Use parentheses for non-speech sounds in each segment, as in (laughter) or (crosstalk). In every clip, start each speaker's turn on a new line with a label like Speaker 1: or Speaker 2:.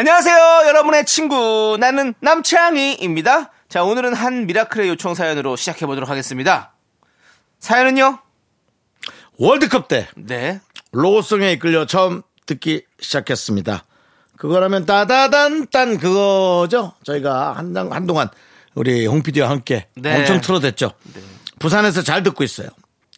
Speaker 1: 안녕하세요, 여러분의 친구. 나는 남창희입니다. 자, 오늘은 한 미라클의 요청 사연으로 시작해보도록 하겠습니다. 사연은요?
Speaker 2: 월드컵 때
Speaker 1: 네.
Speaker 2: 로고송에 이끌려 처음 듣기 시작했습니다. 그거라면 따다단 딴 그거죠. 저희가 한당 한동안 우리 홍 PD와 함께
Speaker 1: 네.
Speaker 2: 엄청 틀어댔죠. 부산에서 잘 듣고 있어요.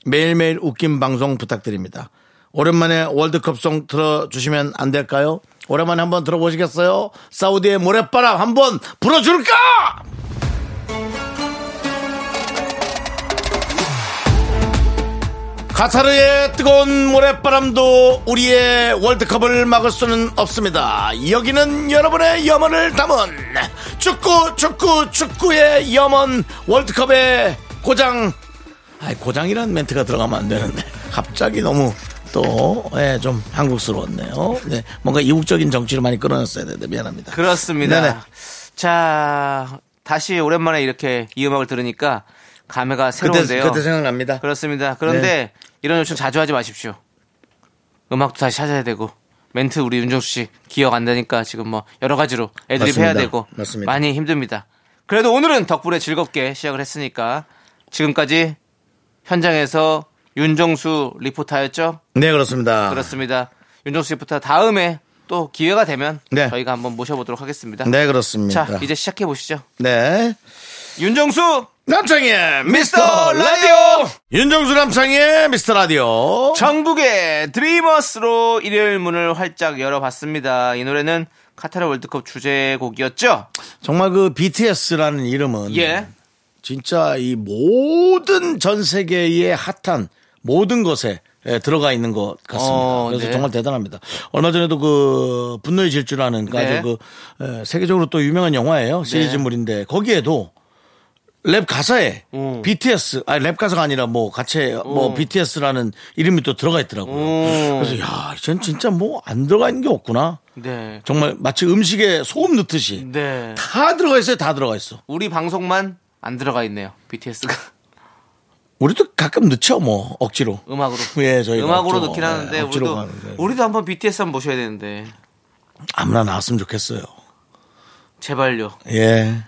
Speaker 2: 매일매일 웃긴 방송 부탁드립니다. 오랜만에 월드컵송 틀어주시면 안 될까요? 오랜만에 한번 들어보시겠어요? 사우디의 모래바람 한번 불어줄까? 카타르의 뜨거운 모래바람도 우리의 월드컵을 막을 수는 없습니다. 여기는 여러분의 염원을 담은 축구, 축구, 축구의 염원 월드컵의 고장. 아이, 고장이라는 멘트가 들어가면 안 되는데. (laughs) 갑자기 너무 또, 예, 좀 한국스러웠네요. 네, 뭔가 이국적인 정치를 많이 끌어냈어야 되는데 미안합니다.
Speaker 1: 그렇습니다.
Speaker 2: 네네.
Speaker 1: 자, 다시 오랜만에 이렇게 이 음악을 들으니까 감회가
Speaker 2: 그때,
Speaker 1: 새로운데요.
Speaker 2: 그때 생각납니다.
Speaker 1: 그렇습니다. 그런데
Speaker 2: 네.
Speaker 1: 이런 요청 자주 하지 마십시오. 음악도 다시 찾아야 되고 멘트 우리 윤정수 씨 기억 안 되니까 지금 뭐 여러 가지로 애드립 해야. 되고
Speaker 2: 맞습니다.
Speaker 1: 많이 힘듭니다. 그래도 오늘은 덕분에 즐겁게 시작을 했으니까 지금까지 현장에서 윤정수 리포터였죠?
Speaker 2: 네, 그렇습니다.
Speaker 1: 그렇습니다. 윤정수 리포터 다음에 또 기회가 되면
Speaker 2: 네.
Speaker 1: 저희가 한번 모셔보도록 하겠습니다.
Speaker 2: 네, 그렇습니다.
Speaker 1: 자, 이제 시작해 보시죠.
Speaker 2: 네.
Speaker 1: 윤정수
Speaker 2: 남창희의 미스터 라디오! 윤정수 남창희의 미스터 라디오.
Speaker 1: 전국의 드리머스로 일요일 문을 활짝 열어봤습니다. 이 노래는 카타르 월드컵 주제곡이었죠?
Speaker 2: 정말 그 BTS라는 이름은
Speaker 1: 예.
Speaker 2: 진짜 이 모든 전 세계의 핫한 모든 것에 예, 들어가 있는 것 같습니다.
Speaker 1: 어,
Speaker 2: 그래서
Speaker 1: 네.
Speaker 2: 정말 대단합니다. 얼마 전에도 그 분노의 질주라는 그
Speaker 1: 네.
Speaker 2: 아주 그 예, 세계적으로 또 유명한 영화예요. 시리즈물인데 거기에도 랩 가사에
Speaker 1: 음.
Speaker 2: BTS 아니 랩 가사가 아니라 뭐 같이 뭐
Speaker 1: 음.
Speaker 2: BTS라는 이름이 또 들어가 있더라고요.
Speaker 1: 음.
Speaker 2: 그래서 야, 전 진짜 뭐 안 들어가 있는 게 없구나.
Speaker 1: 네.
Speaker 2: 정말 마치 음식에 소금 넣듯이
Speaker 1: 네.
Speaker 2: 다 들어가 있어요. 다 들어가 있어.
Speaker 1: 우리 방송만 안 들어가 있네요. BTS가.
Speaker 2: 우리도 가끔 넣죠, 뭐 억지로.
Speaker 1: 음악으로.
Speaker 2: 예, 저희가
Speaker 1: 음악으로
Speaker 2: 억지로,
Speaker 1: 넣긴
Speaker 2: 예,
Speaker 1: 하는데,
Speaker 2: 억지로
Speaker 1: 우리도,
Speaker 2: 가는데.
Speaker 1: 우리도 한번 BTS 한번 모셔야 되는데.
Speaker 2: 아무나 나왔으면 좋겠어요.
Speaker 1: 제발요.
Speaker 2: 예.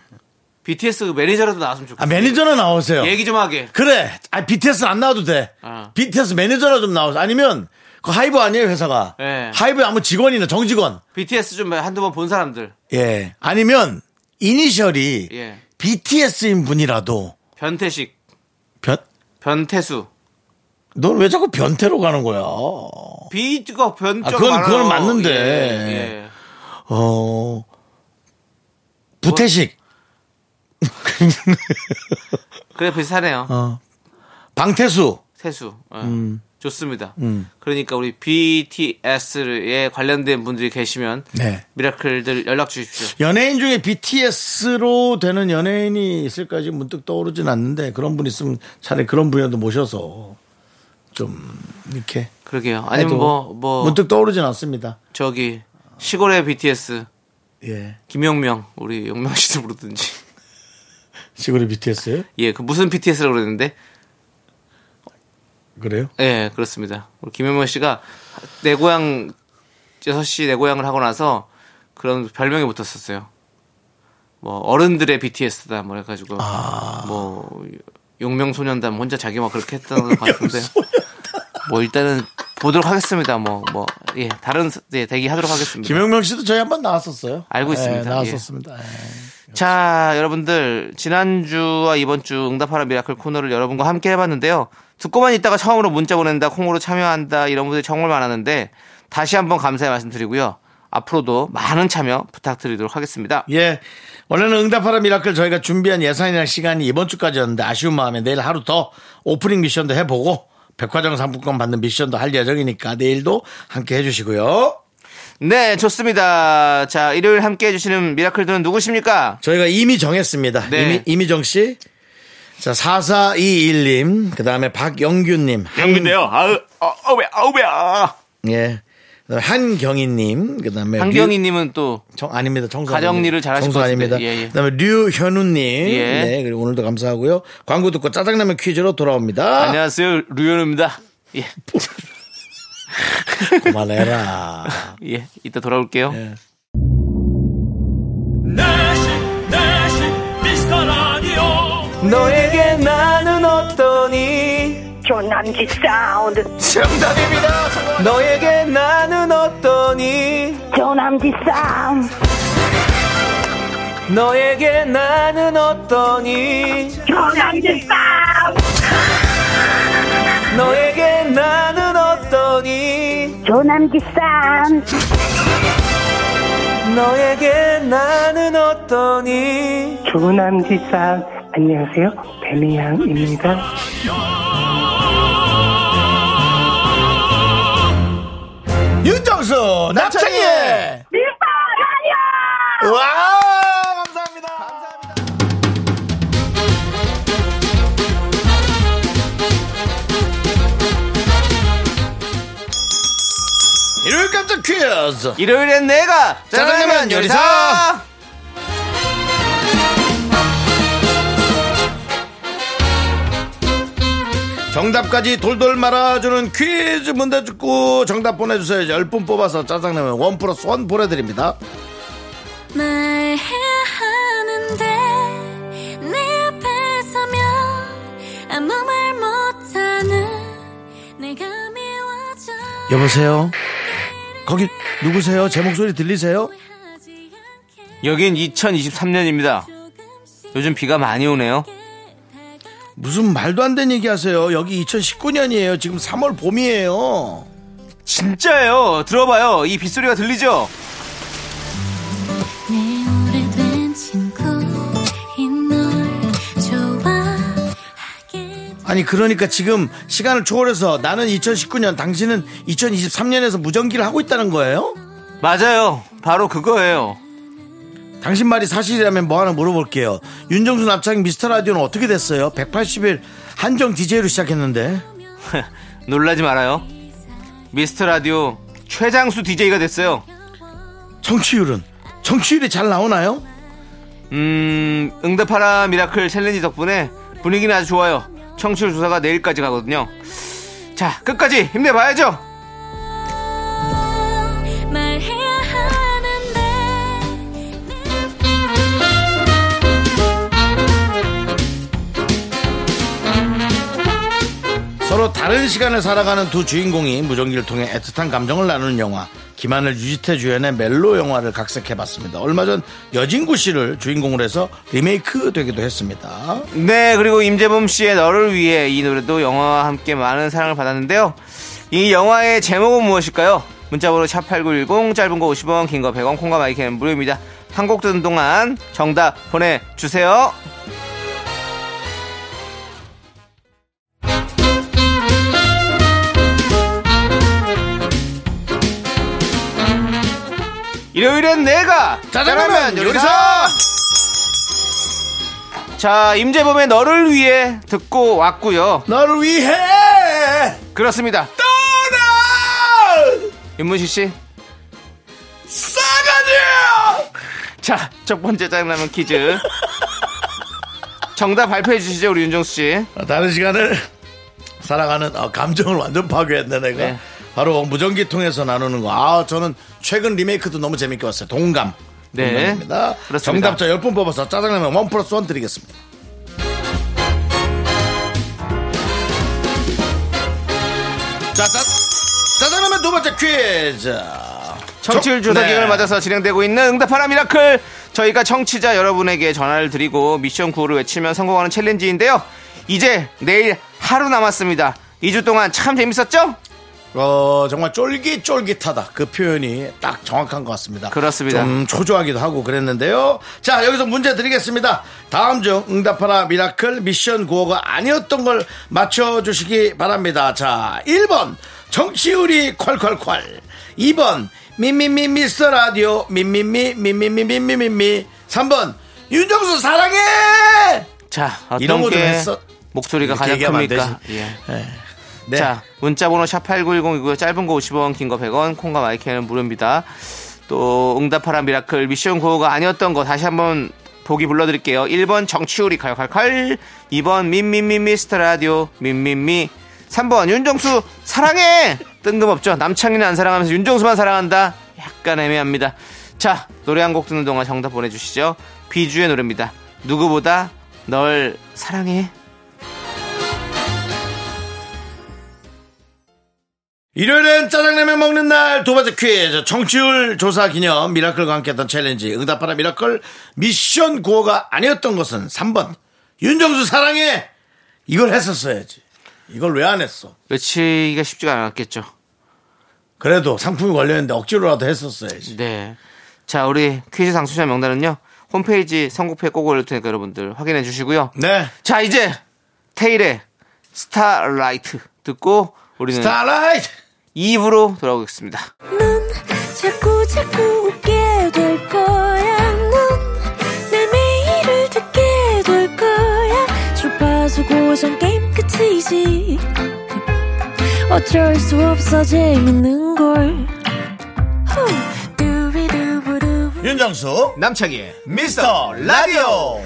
Speaker 1: BTS 매니저라도 나왔으면 좋겠어요.
Speaker 2: 아 매니저는 나오세요.
Speaker 1: 얘기 좀 하게.
Speaker 2: 그래. 아 BTS는 안 나와도 돼.
Speaker 1: 어.
Speaker 2: BTS 매니저나 좀 나오세요. 아니면 그 하이브 아니에요 회사가.
Speaker 1: 예.
Speaker 2: 하이브에 아무 직원이나 정직원.
Speaker 1: BTS 좀 한두 번 본 사람들.
Speaker 2: 예. 아니면 이니셜이
Speaker 1: 예.
Speaker 2: BTS인 분이라도
Speaker 1: 변태식.
Speaker 2: 변.
Speaker 1: 변태수.
Speaker 2: 넌 왜 자꾸 변태로 가는 거야?
Speaker 1: B가 변적
Speaker 2: 아, 그건-. 그건 맞는데.
Speaker 1: 예, 예.
Speaker 2: 어. 부태식.
Speaker 1: 그래 비슷하네요.
Speaker 2: 어. 방태수.
Speaker 1: 세수. 어.
Speaker 2: 음.
Speaker 1: 좋습니다. 그러니까 우리 BTS에 관련된 분들이 계시면
Speaker 2: 네.
Speaker 1: 미라클들 연락 주십시오.
Speaker 2: 연예인 중에 BTS로 되는 연예인이 있을까 지금 문득 떠오르진 않는데 그런 분 있으면 차라리 그런 분이라도 모셔서 좀 이렇게
Speaker 1: 그러게요. 아니면
Speaker 2: 해도
Speaker 1: 뭐뭐
Speaker 2: 문득 떠오르진 않습니다.
Speaker 1: 저기 시골의 BTS
Speaker 2: 예.
Speaker 1: 김용명 우리 용명 씨도 부르든지.
Speaker 2: 시골의 BTS요?
Speaker 1: 예, 그 무슨 BTS라고 그랬는데
Speaker 2: 그래요?
Speaker 1: 예, 그렇습니다. 우리 김용명 씨가 내 고향 6시 내 고향을 하고 나서 그런 별명이 붙었었어요. 뭐 어른들의 BTS다 뭐 해가지고
Speaker 2: 아.
Speaker 1: 뭐 용명소년단 혼자 자기 막 그렇게 했던 것 같은데 뭐 일단은 보도록 하겠습니다. 뭐 뭐 예 다른 예, 대기하도록 하겠습니다.
Speaker 2: 김용명 씨도 저희 한번 나왔었어요.
Speaker 1: 알고
Speaker 2: 예,
Speaker 1: 있습니다.
Speaker 2: 나왔었습니다. 예.
Speaker 1: 자, 여러분들 지난주와 이번 주 응답하라 미라클 코너를 여러분과 함께 해봤는데요. 듣고만 있다가 처음으로 문자 보낸다, 콩으로 참여한다 이런 분들이 정말 많았는데 다시 한번 감사의 말씀 드리고요. 앞으로도 많은 참여 부탁드리도록 하겠습니다.
Speaker 2: 예. 원래는 응답하라 미라클 저희가 준비한 예산이랑 시간이 이번 주까지였는데 아쉬운 마음에 내일 하루 더 오프닝 미션도 해보고 백화점 상품권 받는 미션도 할 예정이니까 내일도 함께 해주시고요.
Speaker 1: 네, 좋습니다. 자, 일요일 함께 해주시는 미라클들은 누구십니까?
Speaker 2: 저희가 이미 정했습니다.
Speaker 1: 네.
Speaker 2: 이미, 이미정 씨. 자, 4421님. 그 다음에 박영규님.
Speaker 1: 영민데요. 아우, 아우, 왜, 아우, 왜, 아.
Speaker 2: 예. 그다음에 한경희님. 그 다음에.
Speaker 1: 한경희님은 또
Speaker 2: 청, 아닙니다. 청소.
Speaker 1: 가정
Speaker 2: 아닙니다.
Speaker 1: 일을 잘하실
Speaker 2: 청소
Speaker 1: 것
Speaker 2: 아닙니다.
Speaker 1: 같은데. 예, 예.
Speaker 2: 그 다음에 류현우님.
Speaker 1: 예.
Speaker 2: 네. 그리고 오늘도 감사하고요. 광고 듣고 짜장라면 퀴즈로 돌아옵니다.
Speaker 1: 안녕하세요, 류현우입니다. 예, (laughs)
Speaker 2: 그만해라.
Speaker 1: 예, 이따 돌아올게요.
Speaker 2: 예.
Speaker 1: 너에게 나는 어떠니?
Speaker 3: 조남지 사운드
Speaker 2: 정답입니다.
Speaker 1: 너에게 나는 어떠니?
Speaker 3: 조남지 사운드
Speaker 1: 너에게 나는 어떠니?
Speaker 3: 조남지 사운드
Speaker 1: 너에게 나는 어떠니?
Speaker 3: 조남지 사운드
Speaker 1: 너에게 나는 어떠니?
Speaker 4: 조남지 사운드 안녕하세요. 배미양입니다.
Speaker 2: 윤정수 남창희의 와 감사합니다. 일요일 깜짝 퀴즈.
Speaker 1: 일요일엔 내가 짜장라면 요리사!
Speaker 2: 정답까지 돌돌 말아주는 퀴즈 문제 듣고 정답 보내주세요 10분 뽑아서 짜장라면 원 플러스 원 보내드립니다.
Speaker 5: 말해야 하는데 내 앞에 서면 아무 말 못하는 내가 미워져
Speaker 2: 여보세요? 거기 누구세요? 제 목소리 들리세요?
Speaker 1: 여긴 2023년입니다.
Speaker 5: 조금씩
Speaker 1: 요즘 비가 많이 오네요.
Speaker 2: 무슨 말도 안 되는 얘기 하세요 여기 2019년이에요 지금 3월 봄이에요
Speaker 1: 진짜예요. 들어봐요. 이 빗소리가 들리죠?
Speaker 2: 아니 그러니까 지금 시간을 초월해서 나는 2019년 당신은 2023년에서 무전기를 하고 있다는 거예요?
Speaker 1: 맞아요. 바로 그거예요.
Speaker 2: 당신 말이 사실이라면 뭐 하나 물어볼게요. 윤정수 남창희 미스터 라디오는 어떻게 됐어요? 180일 한정 DJ로 시작했는데. (laughs)
Speaker 1: 놀라지 말아요. 미스터 라디오 최장수 DJ가 됐어요.
Speaker 2: 청취율은? 청취율이 잘 나오나요?
Speaker 1: 음, 응답하라 미라클 챌린지 덕분에 분위기는 아주 좋아요. 청취율 조사가 내일까지 가거든요. 자, 끝까지 힘내봐야죠.
Speaker 2: 서로 다른 시간을 살아가는 두 주인공이 무전기를 통해 애틋한 감정을 나누는 영화. 김하늘 유지태 주연의 멜로 영화를 각색해봤습니다. 얼마 전 여진구 씨를 주인공으로 해서 리메이크 되기도 했습니다.
Speaker 1: 네, 그리고 임재범 씨의 너를 위해 이 노래도 영화와 함께 많은 사랑을 받았는데요. 이 영화의 제목은 무엇일까요? 문자번호 샵8910 짧은 거 50원 긴 거 100원 콩과 마이크는 무료입니다. 한 곡 듣는 동안 정답 보내주세요. 일요일엔 내가
Speaker 2: 짜장라면
Speaker 1: 요리사! 자, 임재범의 너를 위해 듣고 왔고요.
Speaker 2: 너를 위해
Speaker 1: 그렇습니다.
Speaker 2: 떠나
Speaker 1: 윤문식 씨.
Speaker 2: 싸가지
Speaker 1: 자, 첫 번째 짜장라면 퀴즈. 정답 발표해 주시죠, 우리 윤정수 씨.
Speaker 2: 다른 시간을 살아가는 어, 감정을 완전 파괴했네 내가
Speaker 1: 네.
Speaker 2: 바로 무전기 통해서 나누는 거 아 저는 최근 리메이크도 너무 재밌게 봤어요 동감
Speaker 1: 네.
Speaker 2: 동감입니다.
Speaker 1: 그렇습니다.
Speaker 2: 정답자 10분 뽑아서 짜장라면 one plus one 드리겠습니다 자, 짜, 짜장라면 두 번째 퀴즈
Speaker 1: 청취율
Speaker 2: 정-
Speaker 1: 조사
Speaker 2: 네.
Speaker 1: 기간을 맞아서 진행되고 있는 응답하라 미라클. 저희가 청취자 여러분에게 전화를 드리고 미션 구호를 외치면 성공하는 챌린지인데요. 이제 내일 하루 남았습니다. 2주 동안 참 재밌었죠?
Speaker 2: 어, 정말 쫄깃쫄깃하다. 그 표현이 딱 정확한 것 같습니다.
Speaker 1: 그렇습니다.
Speaker 2: 좀 초조하기도 하고 그랬는데요. 자, 여기서 문제 드리겠습니다. 다음 중 응답하라 미라클 미션 구호가 아니었던 걸 맞춰주시기 바랍니다. 자, 1번. 청취율이 콸콸콸. 2번. 미미미 미스터 라디오 미미미 미미미 미미미미 3번 윤정수 사랑해
Speaker 1: 자, 어떤
Speaker 2: 이런 거좀
Speaker 1: 게
Speaker 2: 했어.
Speaker 1: 목소리가 가장 큽니까?
Speaker 2: 되지.
Speaker 1: 예.
Speaker 2: 네.
Speaker 1: 자, 문자번호 샵8910이고요. 짧은 거 50원, 긴 거 100원, 콩과 마이크는 무료입니다. 또 응답하라 미라클 미션 구호가 아니었던 거 다시 한번 보기 불러드릴게요. 1번 정치우리 칼칼칼 2번 민민미 미스터 라디오 민민미 3번 윤정수 사랑해 뜬금없죠. 남창희는 안 사랑하면서 윤정수만 사랑한다. 약간 애매합니다. 자 노래 한 곡 듣는 동안 정답 보내주시죠. 비주의 노래입니다. 누구보다 널 사랑해.
Speaker 2: 일요일엔 짜장라면 먹는 날 두 번째 퀴즈 청취율 조사 기념 미라클과 함께했던 챌린지 응답하라 미라클 미션 구호가 아니었던 것은 3번 윤정수 사랑해 이걸 했었어야지 이걸 왜 안 했어
Speaker 1: 외치기가 쉽지가 않았겠죠.
Speaker 2: 그래도 상품이 걸려있는데 억지로라도 했었어야지
Speaker 1: 네. 자, 우리 퀴즈 당첨자 명단은요. 홈페이지 선곡표에 꼭 올릴 테니까 여러분들 확인해 주시고요.
Speaker 2: 네
Speaker 1: 자, 이제 태일의 Starlight 듣고 우리는
Speaker 2: 스타라이트
Speaker 1: 2부로 돌아오겠습니다.
Speaker 5: 넌 자꾸 자꾸 웃게 될 거야. 넌 내 매일을 듣게 될 거야. 주파수 고정 게임 끝이지. 어쩔 수 없어 재밌는 걸.
Speaker 2: 윤정수
Speaker 1: 남창희의
Speaker 2: 미스터 라디오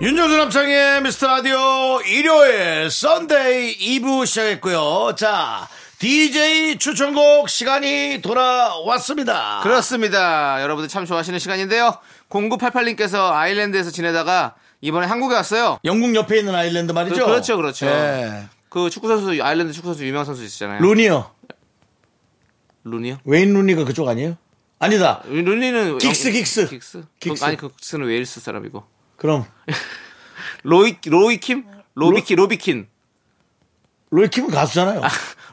Speaker 2: 윤정수 남창희의 미스터 라디오 일요일 Sunday 2부 시작했고요 자 DJ 추천곡 시간이 돌아왔습니다
Speaker 1: 그렇습니다. 여러분들 참 좋아하시는 시간인데요. 0988님께서 아일랜드에서 지내다가 이번에 한국에 왔어요.
Speaker 2: 영국 옆에 있는 아일랜드 말이죠?
Speaker 1: 그- 그렇죠, 그렇죠.
Speaker 2: 예.
Speaker 1: 그 축구선수, 아일랜드 축구선수 유명 선수 있잖아요.
Speaker 2: 루니요.
Speaker 1: 루니요?
Speaker 2: 웨인 루니가 그쪽 아니에요? 아니다.
Speaker 1: 루니는
Speaker 2: 긱스,
Speaker 1: 영-
Speaker 2: 긱스.
Speaker 1: 긱스?
Speaker 2: 긱스.
Speaker 1: 그- 아니 긱스는 웨일스 사람이고.
Speaker 2: 그럼
Speaker 1: 로이 로이킴? 로비 킨 로비 킨.
Speaker 2: 로이킴은 가수잖아요.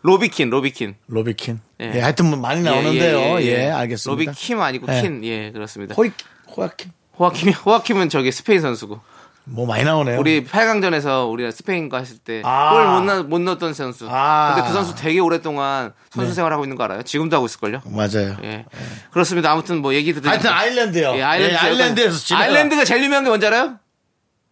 Speaker 1: 로비 킨 로비 킨.
Speaker 2: 로비 킨.
Speaker 1: 예.
Speaker 2: 예. 하여튼 뭐 많이 나오는데요. 예, 알겠습니다.
Speaker 1: 로비킴 아니고
Speaker 2: 예.
Speaker 1: 킨. 예, 그렇습니다.
Speaker 2: 호이 호야킴.
Speaker 1: 호아킴이 호아킴은 저기 스페인 선수고.
Speaker 2: 뭐 많이 나오네요.
Speaker 1: 우리 8강전에서 우리가 스페인과 했을 때
Speaker 2: 아.
Speaker 1: 골못 넣었던 선수.
Speaker 2: 아.
Speaker 1: 근데 그 선수 되게 오랫동안 선수
Speaker 2: 네.
Speaker 1: 생활하고 있는 거 알아요? 지금도 하고 있을걸요?
Speaker 2: 맞아요.
Speaker 1: 예. 그렇습니다. 아무튼 뭐 얘기 듣으니까.
Speaker 2: 하여튼 아일랜드요.
Speaker 1: 예, 아일랜드
Speaker 2: 예, 아일랜드에서 지내다
Speaker 1: 아일랜드가 제일 유명한 게 뭔지 알아요?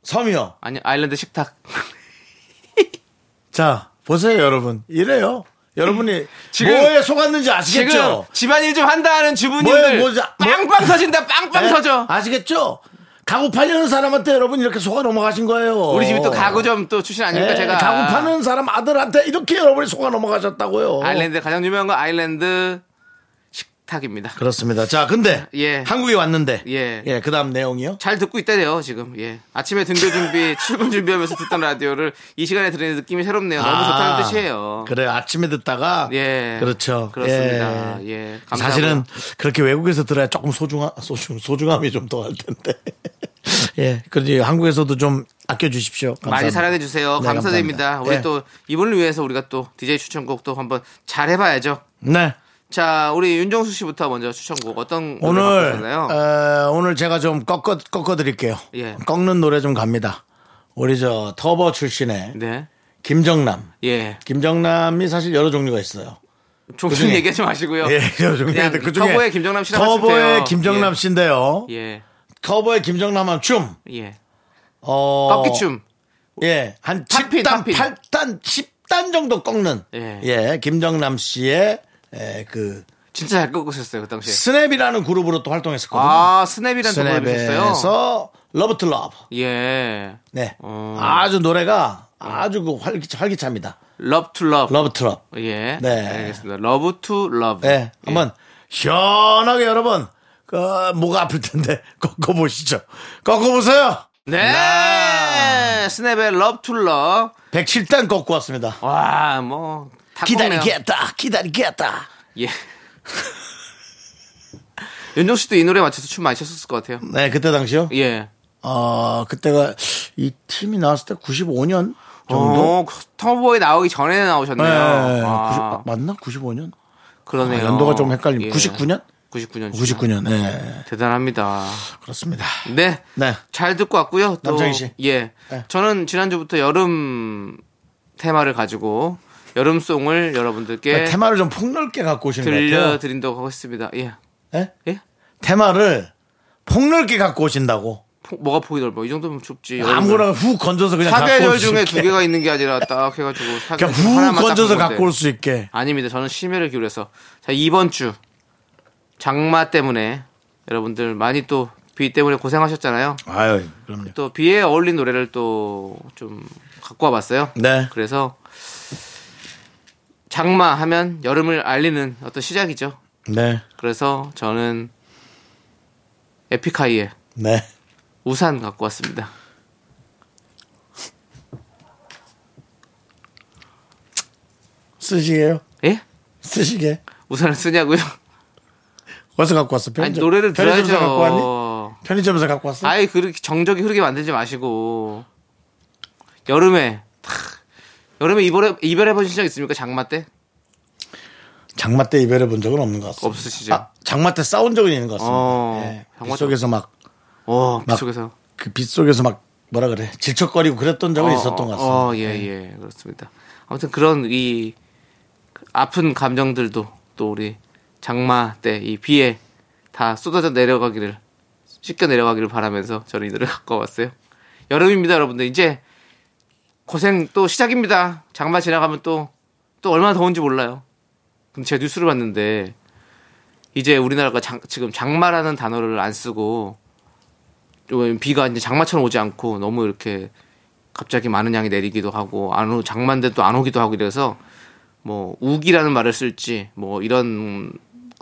Speaker 2: 섬이요.
Speaker 1: 아니, 아일랜드 식탁. (laughs)
Speaker 2: 자 보세요 여러분. 이래요. 여러분이 (laughs)
Speaker 1: 지금-
Speaker 2: 뭐에 속았는지 아시겠죠?
Speaker 1: 지금 집안일 좀 한다 하는 주부님들
Speaker 2: 뭐야, 뭐자- 뭐-
Speaker 1: 빵빵 터진다 빵빵
Speaker 2: 예?
Speaker 1: 터져
Speaker 2: 아시겠죠? 가구 팔려는 사람한테 여러분 이렇게 속아 넘어가신 거예요.
Speaker 1: 우리 집이 또 가구점 또 출신 아닙니까
Speaker 2: 예,
Speaker 1: 제가
Speaker 2: 가구 파는 사람 아들한테 이렇게 여러분이 속아 넘어가셨다고요.
Speaker 1: 아일랜드 가장 유명한 건 아일랜드 식 탁입니다
Speaker 2: 그렇습니다. 자, 근데 (laughs)
Speaker 1: 예.
Speaker 2: 한국에 왔는데
Speaker 1: 예.
Speaker 2: 그다음 내용이요.
Speaker 1: 잘 듣고 있다네요 지금 예 아침에 등교 준비 (laughs) 출근 준비하면서 듣던 라디오를 이 시간에 들으니 느낌이 새롭네요 너무
Speaker 2: 아,
Speaker 1: 좋다는 뜻이에요
Speaker 2: 그래 아침에 듣다가
Speaker 1: 예
Speaker 2: 그렇죠.
Speaker 1: 그렇습니다 예, 감사하고요.
Speaker 2: 사실은 그렇게 외국에서 들어야 조금 소중함 소중 소중함이 좀 더 할 텐데. (laughs) 예. 그러지 한국에서도 좀 아껴 주십시오.
Speaker 1: 많이 사랑해 주세요
Speaker 2: 네,
Speaker 1: 감사드립니다
Speaker 2: 감사합니다.
Speaker 1: 우리
Speaker 2: 예.
Speaker 1: 또 이분을 위해서 우리가 또 DJ 추천곡도 한번 잘 해봐야죠
Speaker 2: 네.
Speaker 1: 자 우리 윤정수 씨부터 먼저 추천곡 어떤
Speaker 2: 오늘? 어, 오늘 제가 좀 꺾어 꺾어 드릴게요.
Speaker 1: 예.
Speaker 2: 꺾는 노래 좀 갑니다. 우리 저 터보 출신의
Speaker 1: 네.
Speaker 2: 김정남.
Speaker 1: 예.
Speaker 2: 김정남이 사실 여러 종류가 있어요.
Speaker 1: 종종
Speaker 2: 그중에-
Speaker 1: 얘기하지 마시고요.
Speaker 2: 예, 여러 있는데 그 중에
Speaker 1: 터보의 김정남 씨랑
Speaker 2: 터보의. 김정남
Speaker 1: 예.
Speaker 2: 씨인데요.
Speaker 1: 예.
Speaker 2: 터보의 김정남 한 춤.
Speaker 1: 예.
Speaker 2: 어,
Speaker 1: 꺾기춤.
Speaker 2: 예, 한
Speaker 1: 탑핀,
Speaker 2: 10단,
Speaker 1: 탑핀.
Speaker 2: 8단, 10단 정도 꺾는.
Speaker 1: 예.
Speaker 2: 예, 김정남 씨의 에, 그
Speaker 1: 진짜 잘 꺾으셨어요, 그 당시에.
Speaker 2: 스냅이라는 그룹으로 또 활동했었거든요.
Speaker 1: 아, 스냅이라는?
Speaker 2: 스냅에서 Love to Love.
Speaker 1: 예.
Speaker 2: 네.
Speaker 1: 어.
Speaker 2: 아주 노래가 아주 그 활기, 활기차입니다.
Speaker 1: Love to Love.
Speaker 2: Love to Love.
Speaker 1: 예.
Speaker 2: 네.
Speaker 1: 알겠습니다. Love to Love.
Speaker 2: 네. 한번 시원하게 여러분, 그, 목가 아플 텐데, (laughs) 꺾어 보시죠. 꺾어 보세요.
Speaker 1: 네. 스냅의 Love to Love.
Speaker 2: 107단 꺾고 왔습니다.
Speaker 1: 와, 뭐.
Speaker 2: 기다리겠다, 기다리겠다.
Speaker 1: 예. (laughs) 윤정 씨도 이 노래 맞춰서 춤 많이 췄을 것 같아요.
Speaker 2: 네, 그때 당시요?
Speaker 1: 예.
Speaker 2: 어, 그때가 이 팀이 나왔을 때 95년 정도?
Speaker 1: 어, 터보에 나오기 전에 나오셨네요.
Speaker 2: 네,
Speaker 1: 아,
Speaker 2: 90, 아, 맞나? 95년?
Speaker 1: 그러네요.
Speaker 2: 아, 연도가 좀 헷갈립니다.
Speaker 1: 예.
Speaker 2: 99년?
Speaker 1: 99년.
Speaker 2: 99년, 네.
Speaker 1: 대단합니다.
Speaker 2: 그렇습니다.
Speaker 1: 네.
Speaker 2: 네.
Speaker 1: 잘 듣고 왔고요. 또
Speaker 2: 남창희 씨.
Speaker 1: 예.
Speaker 2: 네.
Speaker 1: 저는 지난주부터 여름 테마를 가지고 여름송을 여러분들께
Speaker 2: 그러니까 테마를 좀 폭넓게 갖고 오시는.
Speaker 1: 들려드린다고 하겠습니다. 예.
Speaker 2: 예?
Speaker 1: 예?
Speaker 2: 테마를 폭넓게 갖고 오신다고.
Speaker 1: 폭- 뭐가 폭이 넓어? 이 정도면 춥지.
Speaker 2: 아무거나 훅 건져서 그냥 갖고
Speaker 1: 사계절 중에. 두 개가 있는 게 아니라 딱 해가지고
Speaker 2: 그냥 중훅 건져서. 갖고 올 수 있게.
Speaker 1: 아닙니다. 저는 심혈을 기울여서 자 이번 주 장마 때문에 여러분들 많이 또 비 때문에 고생하셨잖아요.
Speaker 2: 아유, 그럼요.
Speaker 1: 또 비에 어울린 노래를 또 좀 갖고 와봤어요.
Speaker 2: 네.
Speaker 1: 그래서 장마 하면 여름을 알리는 어떤 시작이죠.
Speaker 2: 네.
Speaker 1: 그래서 저는 에픽하이의
Speaker 2: 네.
Speaker 1: 우산 갖고 왔습니다.
Speaker 2: 쓰시게요?
Speaker 1: 예?
Speaker 2: 쓰시게.
Speaker 1: 우산을 쓰냐고요?
Speaker 2: 어디서 갖고 왔어?
Speaker 1: 아니
Speaker 2: 편의점.
Speaker 1: 노래를
Speaker 2: 편의점에서 갖고 왔니?
Speaker 1: 들어야죠.
Speaker 2: 편의점에서 갖고 왔어?
Speaker 1: 아예 그렇게 정적이 흐르게 만들지 마시고 여름에 탁, 여름에 이별해 이별해 보신 적 있습니까? 장마 때
Speaker 2: 장마 때 이별해 본 적은 없는 것 같습니다.
Speaker 1: 없으시죠?
Speaker 2: 아, 장마 때 싸운 적은 있는 것 같습니다.
Speaker 1: 어,
Speaker 2: 예.
Speaker 1: 장마
Speaker 2: 빗속에서 막,
Speaker 1: 어,
Speaker 2: 막
Speaker 1: 빗속에서
Speaker 2: 그 빗속에서 막, 뭐라 그래. 질척거리고 그랬던 적은
Speaker 1: 어,
Speaker 2: 있었던 것 같습니다.
Speaker 1: 어, 예, 예, 그렇습니다. 아무튼 그런 이 아픈 감정들도 또 우리 장마 때 이 비에 다 쏟아져 내려가기를 씻겨 내려가기를 바라면서 저는 이 노래 갖고 왔어요. 여름입니다, 여러분들. 이제 고생 또 시작입니다. 장마 지나가면 또 또 얼마나 더운지 몰라요. 근데 제가 뉴스를 봤는데 이제 우리나라가 장- 지금 장마라는 단어를 안 쓰고 좀 비가 이제 장마처럼 오지 않고 너무 이렇게 갑자기 많은 양이 내리기도 하고 안 오, 장마인데 또 안 오기도 하고 이래서 뭐 우기라는 말을 쓸지 뭐 이런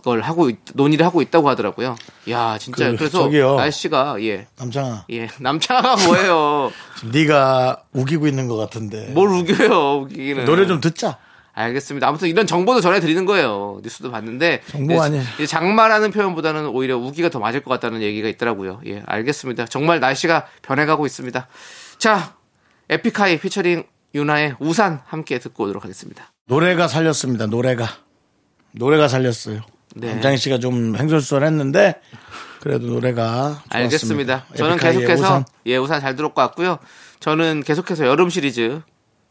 Speaker 1: 걸 하고 있- 논의를 하고 있다고 하더라고요. 야 진짜
Speaker 2: 그,
Speaker 1: 그, 래서. 날씨가 예
Speaker 2: 남창아,
Speaker 1: 예 남창아가 뭐예요? (laughs)
Speaker 2: 네가 우기고 있는 것 같은데.
Speaker 1: 뭘 우겨요 우기기는
Speaker 2: 노래 좀 듣자.
Speaker 1: 알겠습니다. 아무튼 이런 정보도 전해드리는 거예요. 뉴스도 봤는데
Speaker 2: 아니에요.
Speaker 1: 이제 장마라는 표현보다는 오히려 우기가 더 맞을 것 같다는 얘기가 있더라고요. 예, 알겠습니다. 정말 날씨가 변해가고 있습니다. 자, 에픽하이 피처링 유나의 우산 함께 듣고 오도록 하겠습니다.
Speaker 2: 노래가 살렸습니다. 노래가. 노래가 살렸어요.
Speaker 1: 네.
Speaker 2: 남창희 씨가 좀 행설수설했는데 그래도 노래가 좋았습니다.
Speaker 1: 알겠습니다. 저는 계속해서
Speaker 2: 우산.
Speaker 1: 예 우산 잘 들었고 왔고요. 저는 계속해서 여름 시리즈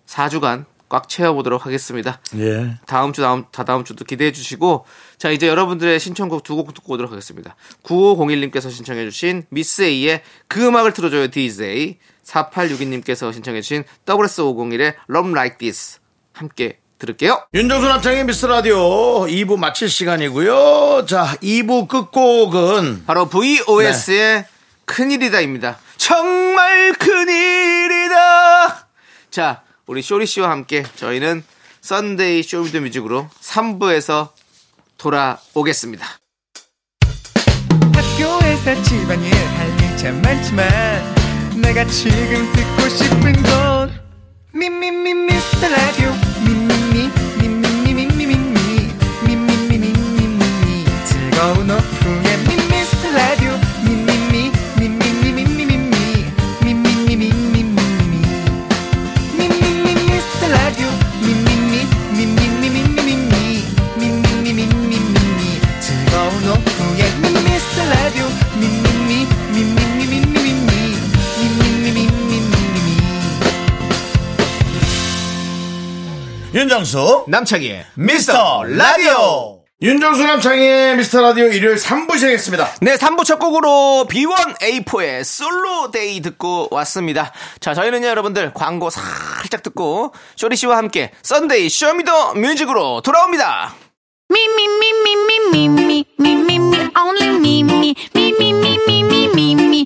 Speaker 1: 4주간 꽉 채워보도록 하겠습니다.
Speaker 2: 예.
Speaker 1: 다음 주 다음 다다음 주도 기대해 주시고 자 이제 여러분들의 신청곡 두 곡 듣고 오도록 하겠습니다. 9501님께서 신청해 주신 미스 A의 그 음악을 틀어줘요 DJ 4862님께서 신청해 주신 SS501의 Love Like This 함께 들을게요.
Speaker 2: 윤정수 남창희 미스터 라디오 2부 마칠 시간이고요. 자, 2부 끝곡은
Speaker 1: 바로 VOS의 큰일이다입니다. 정말 큰일이다. 자, 우리 쇼리 씨와 함께 저희는 Sunday Show Me the Music으로 3부에서 돌아오겠습니다.
Speaker 6: 학교에서 집안일 할 일 참 많지만 내가 지금 듣고 싶은 건 미미미 미스터 라디오 미미미 미미미
Speaker 2: 윤정수
Speaker 1: 남창희의
Speaker 2: 미스터 라디오. 윤정수 남창희의 미스터 라디오 일요일 3부 시작했습니다.
Speaker 1: 네, 3부 첫 곡으로 B1A4의 Solo Day 듣고 왔습니다. 자, 저희는요, 여러분들 광고 살짝 듣고 쇼리 씨와 함께 Sunday Show Me the Music으로 돌아옵니다.
Speaker 5: Me, me, me, me, me, me, me, me, me, me, only me, me, me, me, me, me, me, me, me,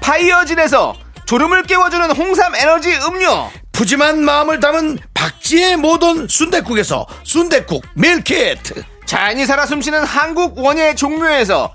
Speaker 1: 파이어진에서 졸음을 깨워주는 홍삼 에너지 음료,
Speaker 2: 푸짐한 마음을 담은 박지의 모던 순댓국에서 순댓국 밀키트.
Speaker 1: 자연이 살아 숨쉬는 한국 원예 종묘에서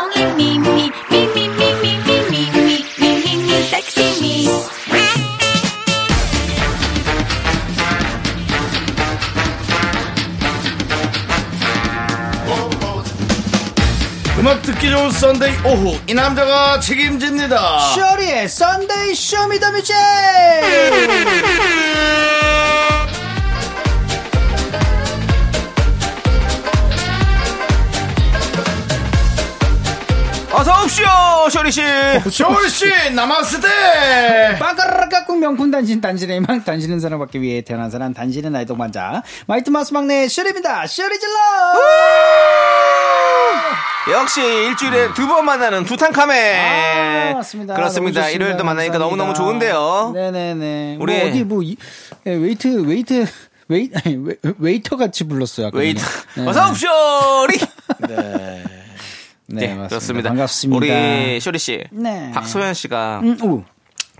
Speaker 2: 음악 듣기 좋은 Sunday 오후. 이 남자가 책임집니다.
Speaker 7: 쇼리의 Sunday Show Me The Music
Speaker 1: 어서 옵쇼 쇼리 씨.
Speaker 2: 쇼리 씨 나마스테.
Speaker 7: 빠까르르 깍꿍 명품 단신 단신의 희망 단신은 사랑받기 위해 태어난 사람 단신은 나의 동반자. 마이티 마우스 막내 쇼리입니다. 쇼리 질러!
Speaker 1: 역시 일주일에 두번 만나는 두탕카멘
Speaker 7: 아, 맞습니다.
Speaker 1: 그렇습니다.
Speaker 7: 너무.
Speaker 1: 일요일도 만나니까
Speaker 7: 감사합니다.
Speaker 1: 너무 너무 좋은데요.
Speaker 7: 네네네.
Speaker 1: 우리-
Speaker 7: 뭐 어디 뭐 이- 예, wait wait wait, 아니, 웨, 웨이터 같이 불렀어요 전에. 네.
Speaker 1: 어서 옵쇼리. (laughs)
Speaker 7: 네,
Speaker 1: 네,
Speaker 7: 맞습니다.
Speaker 1: 그렇습니다
Speaker 7: 반갑습니다
Speaker 1: 우리 쇼리 씨
Speaker 7: 네.
Speaker 1: 박소연 씨가
Speaker 7: 음, 오.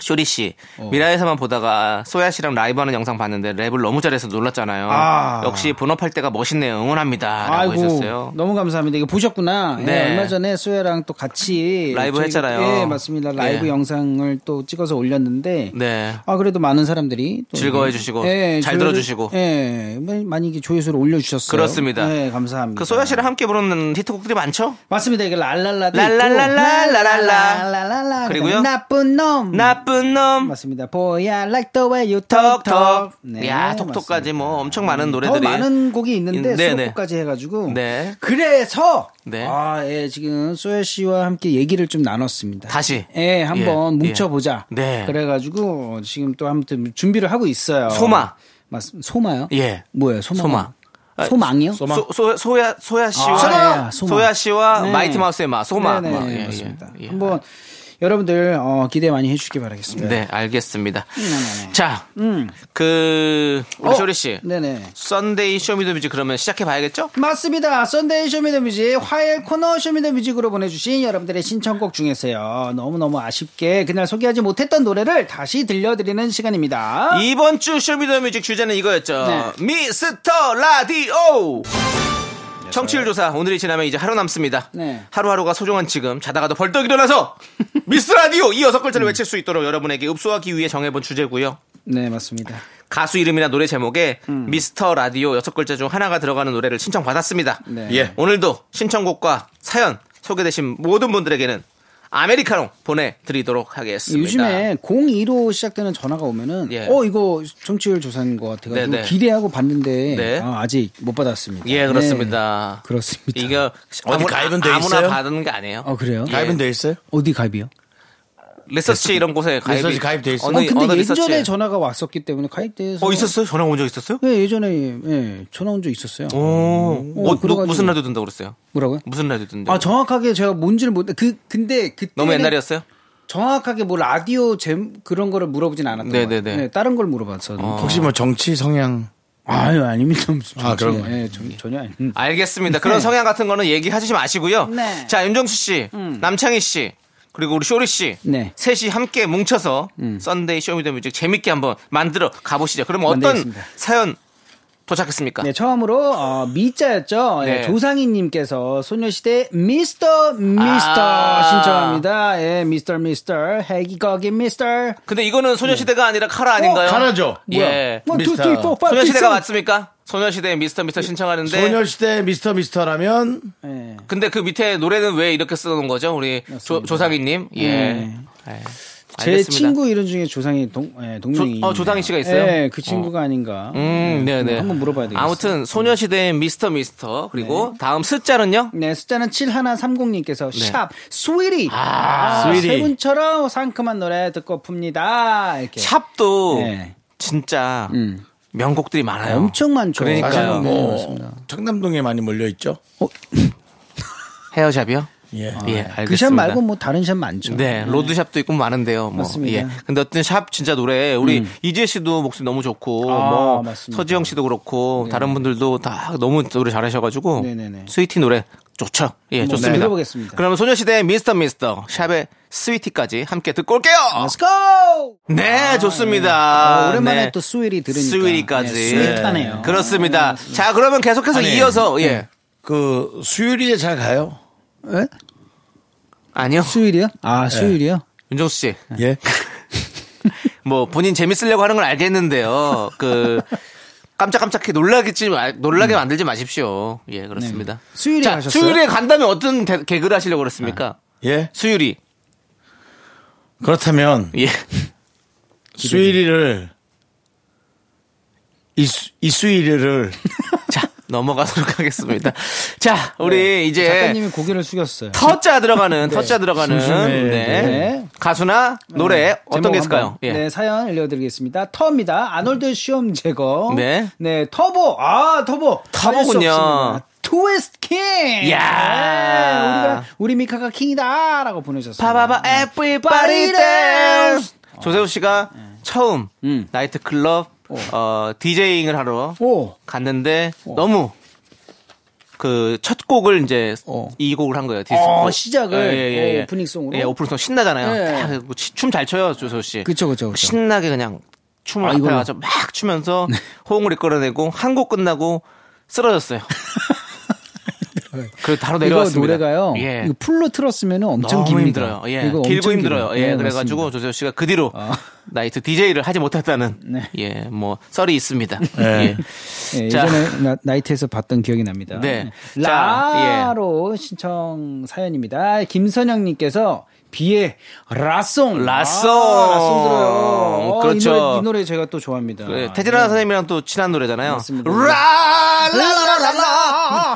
Speaker 1: 쇼리 씨
Speaker 7: 어.
Speaker 1: 미라에서만 보다가 소야 씨랑 라이브하는 영상 봤는데 랩을 너무 잘해서 놀랐잖아요.
Speaker 7: 아.
Speaker 1: 역시 본업할 때가 멋있네요. 응원합니다라고 해주셨어요.
Speaker 7: 너무 감사합니다. 이거 보셨구나. 예,
Speaker 1: 네.
Speaker 7: 얼마 전에 수혜랑 또 같이 (laughs)
Speaker 1: 라이브 했잖아요.
Speaker 7: 예, 맞습니다. 라이브
Speaker 1: 예.
Speaker 7: 영상을 또 찍어서 올렸는데
Speaker 1: 네.
Speaker 7: 아 그래도 많은 사람들이 또
Speaker 1: 즐거워해 주시고, 잘 들어주시고.
Speaker 7: 예, 많이 이게 조회수를 올려주셨어요.
Speaker 1: 그렇습니다.
Speaker 7: 예, 감사합니다.
Speaker 1: 그 소야 씨랑 함께 부르는 히트곡들이 많죠?
Speaker 7: 맞습니다. 이게 랄랄라도
Speaker 1: 랄랄랄랄랄랄라.
Speaker 7: 랄랄랄라.
Speaker 1: 그리고요?
Speaker 7: 나쁜 놈
Speaker 1: 나쁜 놈.
Speaker 7: 맞습니다. 보야 like the way you talk talk.
Speaker 1: 톡톡. 야, 톡톡까지 뭐 엄청 많은
Speaker 7: 더
Speaker 1: 노래들이.
Speaker 7: 많은 곡이 있는데
Speaker 1: 네, 네.
Speaker 7: 수록곡까지 해가지고
Speaker 1: 네.
Speaker 7: 그래서
Speaker 1: 네.
Speaker 7: 아, 예, 지금 소야 씨와 함께 얘기를 좀 나눴습니다.
Speaker 1: 다시.
Speaker 7: 예, 한번
Speaker 1: 예,
Speaker 7: 뭉쳐보자.
Speaker 1: 네.
Speaker 7: 그래가지고 지금 또 아무튼 준비를 하고 있어요.
Speaker 1: 소마.
Speaker 7: 맞 소마요?
Speaker 1: 예.
Speaker 7: 뭐예요? 소마.
Speaker 1: 소마. 아,
Speaker 7: 소망이요?
Speaker 1: 소, 소, 소야, 소야 씨와,
Speaker 7: 아, 예, 소마.
Speaker 1: 소야 씨와
Speaker 7: 네.
Speaker 1: 마이티 마우스의 마, 소마.
Speaker 7: 네 네,
Speaker 1: 마. 예, 예,
Speaker 7: 맞습니다.
Speaker 1: 예.
Speaker 7: 한번 여러분들 어, 기대 많이 해주시기 바라겠습니다.
Speaker 1: 네, 알겠습니다.
Speaker 7: 네네네.
Speaker 1: 자,
Speaker 7: 음.
Speaker 1: 그, 우리
Speaker 7: 어,
Speaker 1: 쇼리 씨.
Speaker 7: 네네.
Speaker 1: Sunday Show Me The Music 그러면 시작해 봐야겠죠?
Speaker 7: 맞습니다. Sunday Show Me The Music 화요일 코너 쇼미더뮤직으로 보내주신 여러분들의 신청곡 중에서요. 너무 너무 아쉽게 그날 소개하지 못했던 노래를 다시 들려드리는 시간입니다.
Speaker 1: 이번 주 Show Me The Music 주제는 이거였죠.
Speaker 7: 네.
Speaker 1: 미스터 라디오! 청취율 조사 오늘이 지나면 이제 하루 남습니다.
Speaker 7: 네.
Speaker 1: 하루하루가 소중한 지금 자다가도 벌떡 일어나서 (laughs) 미스터 라디오 이 여섯 글자를 외칠 수 있도록 여러분에게 읍소하기 위해 정해본 주제고요.
Speaker 7: 네, 맞습니다.
Speaker 1: 가수 이름이나 노래 제목에
Speaker 7: 음.
Speaker 1: 미스터 라디오 여섯 글자 중 하나가 들어가는 노래를 신청 받았습니다.
Speaker 7: 네.
Speaker 2: 예.
Speaker 1: 오늘도 신청곡과 사연 소개되신 모든 분들에게는 아메리카노 보내드리도록 하겠습니다.
Speaker 7: 요즘에 02로 시작되는 전화가 오면은
Speaker 1: 예.
Speaker 7: 어 이거 정치율 조사인 것 같아가지고
Speaker 1: 네네.
Speaker 7: 기대하고 봤는데
Speaker 1: 네.
Speaker 7: 아, 직못 받았습니다.
Speaker 1: 예, 그렇습니다.
Speaker 7: 네, 그렇습니다.
Speaker 1: 이거
Speaker 2: 어디
Speaker 1: 아무나-
Speaker 2: 가입은 돼
Speaker 1: 아무나
Speaker 2: 있어요?
Speaker 1: 받는 게 아니에요.
Speaker 7: 어 그래요?
Speaker 1: 예.
Speaker 2: 가입은 돼 있어요?
Speaker 7: 어디 가입이요?
Speaker 1: 리서치 이런 곳에 가입이
Speaker 2: 리서치 가입돼 있어요?
Speaker 7: 어, 근데 예전에
Speaker 1: 리서치에.
Speaker 7: 전화가 왔었기 때문에 가입돼서
Speaker 1: 어 있었어요? 전화 온 적 있었어요?
Speaker 7: 네, 예전에 예, 전화 온 적 있었어요.
Speaker 1: 오,
Speaker 7: 어,
Speaker 1: 어, 무슨 라디오 듣는다고 그랬어요?
Speaker 7: 뭐라고요?
Speaker 1: 무슨 라디오 듣는다고?
Speaker 7: 아 정확하게 제가 뭔지를 못. 그 근데 그때
Speaker 1: 너무 옛날이었어요?
Speaker 7: 정확하게 뭐 라디오 제 그런 거를 물어보진 않았던. 같아요. 네, 다른 걸 물어봤었는데.
Speaker 2: 혹시 뭐 정치 성향
Speaker 7: 아유 아닙니다. 무슨
Speaker 2: 아, 그런
Speaker 7: 정치-
Speaker 2: 거.
Speaker 7: 예, 전- 전혀 아니. 음.
Speaker 1: 알겠습니다. 그런 성향 같은 거는 얘기하지 마시고요.
Speaker 7: 네.
Speaker 1: 자, 윤정수 씨, 남창희 씨, 그리고 우리 쇼리 씨,
Speaker 7: 네.
Speaker 1: 셋이 함께 뭉쳐서 Sunday Show Me The Music 재밌게 한번 만들어 가보시죠. 그럼 어떤
Speaker 7: 만들겠습니다.
Speaker 1: 사연 도착했습니까?
Speaker 7: 네, 처음으로 어, 미자였죠.
Speaker 1: 네.
Speaker 7: 예, 조상희님께서 소녀시대 미스터 미스터
Speaker 1: 아.
Speaker 7: 신청합니다. 예, 미스터 미스터 해기 거기 미스터.
Speaker 1: 근데 이거는 소녀시대가 아니라 카라 아닌가요?
Speaker 2: 가라죠.
Speaker 1: 예.
Speaker 7: 원, 투,
Speaker 2: 미스터.
Speaker 7: 쓰리, 포, 파이브,
Speaker 1: 소녀시대가 맞습니까? 소녀시대 미스터 미스터 신청하는데
Speaker 2: 소녀시대 미스터 미스터라면
Speaker 7: 예.
Speaker 1: 근데 그 밑에 노래는 왜 이렇게 쓰는 거죠? 우리 조, 조상희님. 예.
Speaker 7: 네.
Speaker 1: 예.
Speaker 7: 제
Speaker 1: 알겠습니다.
Speaker 7: 친구 이름 중에 조상희 동, 예, 동명이.
Speaker 1: 조- 어, 조상희 씨가 있어요?
Speaker 7: 예, 그 친구가 아닌가.
Speaker 1: 음, 네 네.
Speaker 7: 한번 물어봐야 되겠어요.
Speaker 1: 아무튼 소녀시대의 미스터 미스터 그리고 다음 숫자는요?
Speaker 7: 네, 숫자는 7130님께서 샵 Sweety. 아,
Speaker 2: Sweety.
Speaker 7: 세 분처럼 상큼한 노래 듣고 풉니다. 이렇게.
Speaker 1: 샵도
Speaker 7: 네.
Speaker 1: 진짜
Speaker 7: 음.
Speaker 1: 명곡들이 많아요.
Speaker 7: 엄청 많죠. 네,
Speaker 2: 뭐
Speaker 7: 맞습니다.
Speaker 2: 청담동에 많이 몰려 있죠. (laughs)
Speaker 1: 헤어샵이요?
Speaker 2: 예.
Speaker 1: 예,
Speaker 7: 그샵
Speaker 1: 알겠습니다.
Speaker 7: 말고 뭐 다른 샵 많죠.
Speaker 1: 네, 로드샵도 있고 많은데요. 뭐.
Speaker 7: 맞습니다.
Speaker 1: 예. 근데 어떤 샵 진짜 노래 우리
Speaker 7: 음.
Speaker 1: 이지혜 씨도 목소리 너무 좋고
Speaker 7: 아,
Speaker 1: 뭐
Speaker 7: 맞습니다.
Speaker 1: 서지영 씨도 그렇고 다른 분들도 다 너무 노래 잘하셔 가지고
Speaker 7: 네네네.
Speaker 1: Sweety 노래 좋죠. 예, 좋습니다.
Speaker 7: 들어보겠습니다.
Speaker 1: 그러면 소녀시대 미스터 미스터 샵의 스위티까지 함께 듣고 올게요.
Speaker 7: Let's go!
Speaker 1: 네, 좋습니다.
Speaker 7: 어, 오랜만에
Speaker 1: 네.
Speaker 7: 또 스윗이 들으니까.
Speaker 1: 스위티까지.
Speaker 7: 네, 스윗하네요.
Speaker 1: 그렇습니다. 자, 그러면 계속해서
Speaker 2: 아니,
Speaker 1: 이어서 예.
Speaker 2: 그 수유리에 잘 가요?
Speaker 7: 예?
Speaker 1: 아니요.
Speaker 7: 수일이요? 아, 수일이요?
Speaker 1: 윤정수 씨.
Speaker 2: 예. (laughs)
Speaker 1: 뭐 본인 재밌으려고 하는 건 알겠는데요. 그 깜짝깜짝히 놀라겠지 마- 놀라게 만들지 마십시오. 예, 그렇습니다.
Speaker 7: 네. 수유리
Speaker 1: 자,
Speaker 7: 가셨어요?
Speaker 1: 수유리에 간다면 어떤 대- 개그를 하시려고 그랬습니까?
Speaker 2: 예.
Speaker 1: 수유리.
Speaker 2: 그렇다면
Speaker 1: 예.
Speaker 2: 이수, 이수일이를 (laughs)
Speaker 1: 자, 넘어가도록 하겠습니다. 자, 우리 이제
Speaker 7: 작가님이 고개를 숙였어요.
Speaker 1: 터자 들어가는 터자 들어가는
Speaker 2: 숨숨해.
Speaker 1: 네.
Speaker 7: 네.
Speaker 1: 가수나 노래 어떤
Speaker 7: 제목
Speaker 1: 게 있을까요? 예.
Speaker 7: 네, 사연 알려드리겠습니다. 터입니다. 아놀드 시험 제거.
Speaker 1: 네.
Speaker 7: 네, 터보. 아, 터보.
Speaker 1: 터보군요.
Speaker 7: 트위스트 킹.
Speaker 1: 야.
Speaker 7: 네, 우리가 우리 미라가 킹이다 라고 보내셨어요.
Speaker 1: 바바바 everybody dance. 조세호 씨가 처음
Speaker 7: 음.
Speaker 1: 나이트 클럽 어, 디제잉을 하러
Speaker 7: 오.
Speaker 1: 갔는데 너무 그 첫 곡을 이제
Speaker 7: 어.
Speaker 1: 이 곡을 한 거예요. 디스.
Speaker 7: 어, 시작을
Speaker 1: 예, 예, 예.
Speaker 7: 어, 오프닝송으로.
Speaker 1: 예, 오프닝송 신나잖아요.
Speaker 7: 예.
Speaker 1: 춤잘 춰요, 조세호 씨.
Speaker 7: 그쵸, 그쵸, 그쵸.
Speaker 1: 신나게 그냥 춤을
Speaker 7: 아,
Speaker 1: 앞에. 가서 막 추면서 호응을 이끌어내고 한 곡 끝나고 쓰러졌어요. (laughs) 그리고 바로 내려왔습니다.
Speaker 7: 노래가요.
Speaker 1: 예.
Speaker 7: 이거 풀로 틀었으면 엄청
Speaker 1: 너무. 힘들어요. 예.
Speaker 7: 이거
Speaker 1: 길고 힘들어요. 예.
Speaker 7: 네,
Speaker 1: 그래가지고
Speaker 7: 맞습니다.
Speaker 1: 조세호 씨가 그 뒤로
Speaker 7: 아. (laughs)
Speaker 1: 나이트 DJ를 하지 못했다는
Speaker 7: 네.
Speaker 1: 예, 뭐 썰이 있습니다.
Speaker 2: 네.
Speaker 1: 예.
Speaker 7: 예,
Speaker 1: 자.
Speaker 7: 예전에 나, 이트에서 봤던 기억이 납니다.
Speaker 1: 네. 자,
Speaker 7: 라로 신청 사연입니다. 김선영님께서 비의 라송.
Speaker 1: 라송.
Speaker 7: 아, 라송 들어요. 어,
Speaker 1: 그렇죠.
Speaker 7: 이 노래, 이 노래 제가 또 좋아합니다.
Speaker 1: 그 태진아 선생님이랑 또 친한 노래잖아요.
Speaker 7: 맞습니다.
Speaker 1: 라 라라라라.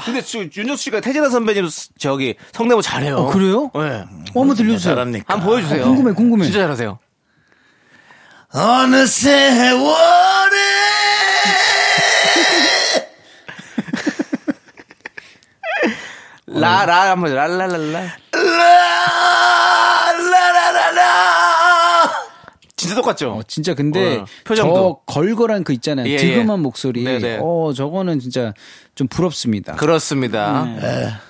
Speaker 1: 근데 저 윤정수 씨가 태진아 선배님 저기 성대모 잘해요.
Speaker 7: 어, 그래요?
Speaker 1: 네.
Speaker 7: 어, 한번 들려주세요.
Speaker 2: 잘합니까?
Speaker 1: 한번 보여주세요.
Speaker 7: 아, 궁금해, 궁금해.
Speaker 1: 진짜 잘하세요.
Speaker 2: 어느 세월에
Speaker 1: 라라 한번.
Speaker 2: 라라라라
Speaker 1: 진짜 똑같죠?
Speaker 7: 어, 진짜 근데
Speaker 1: 어, 표정도.
Speaker 7: 저 걸걸한 그 있잖아요.
Speaker 1: 예, 예.
Speaker 7: 목소리.
Speaker 1: 네네.
Speaker 7: 어, 저거는 진짜 좀 부럽습니다.
Speaker 1: 그렇습니다.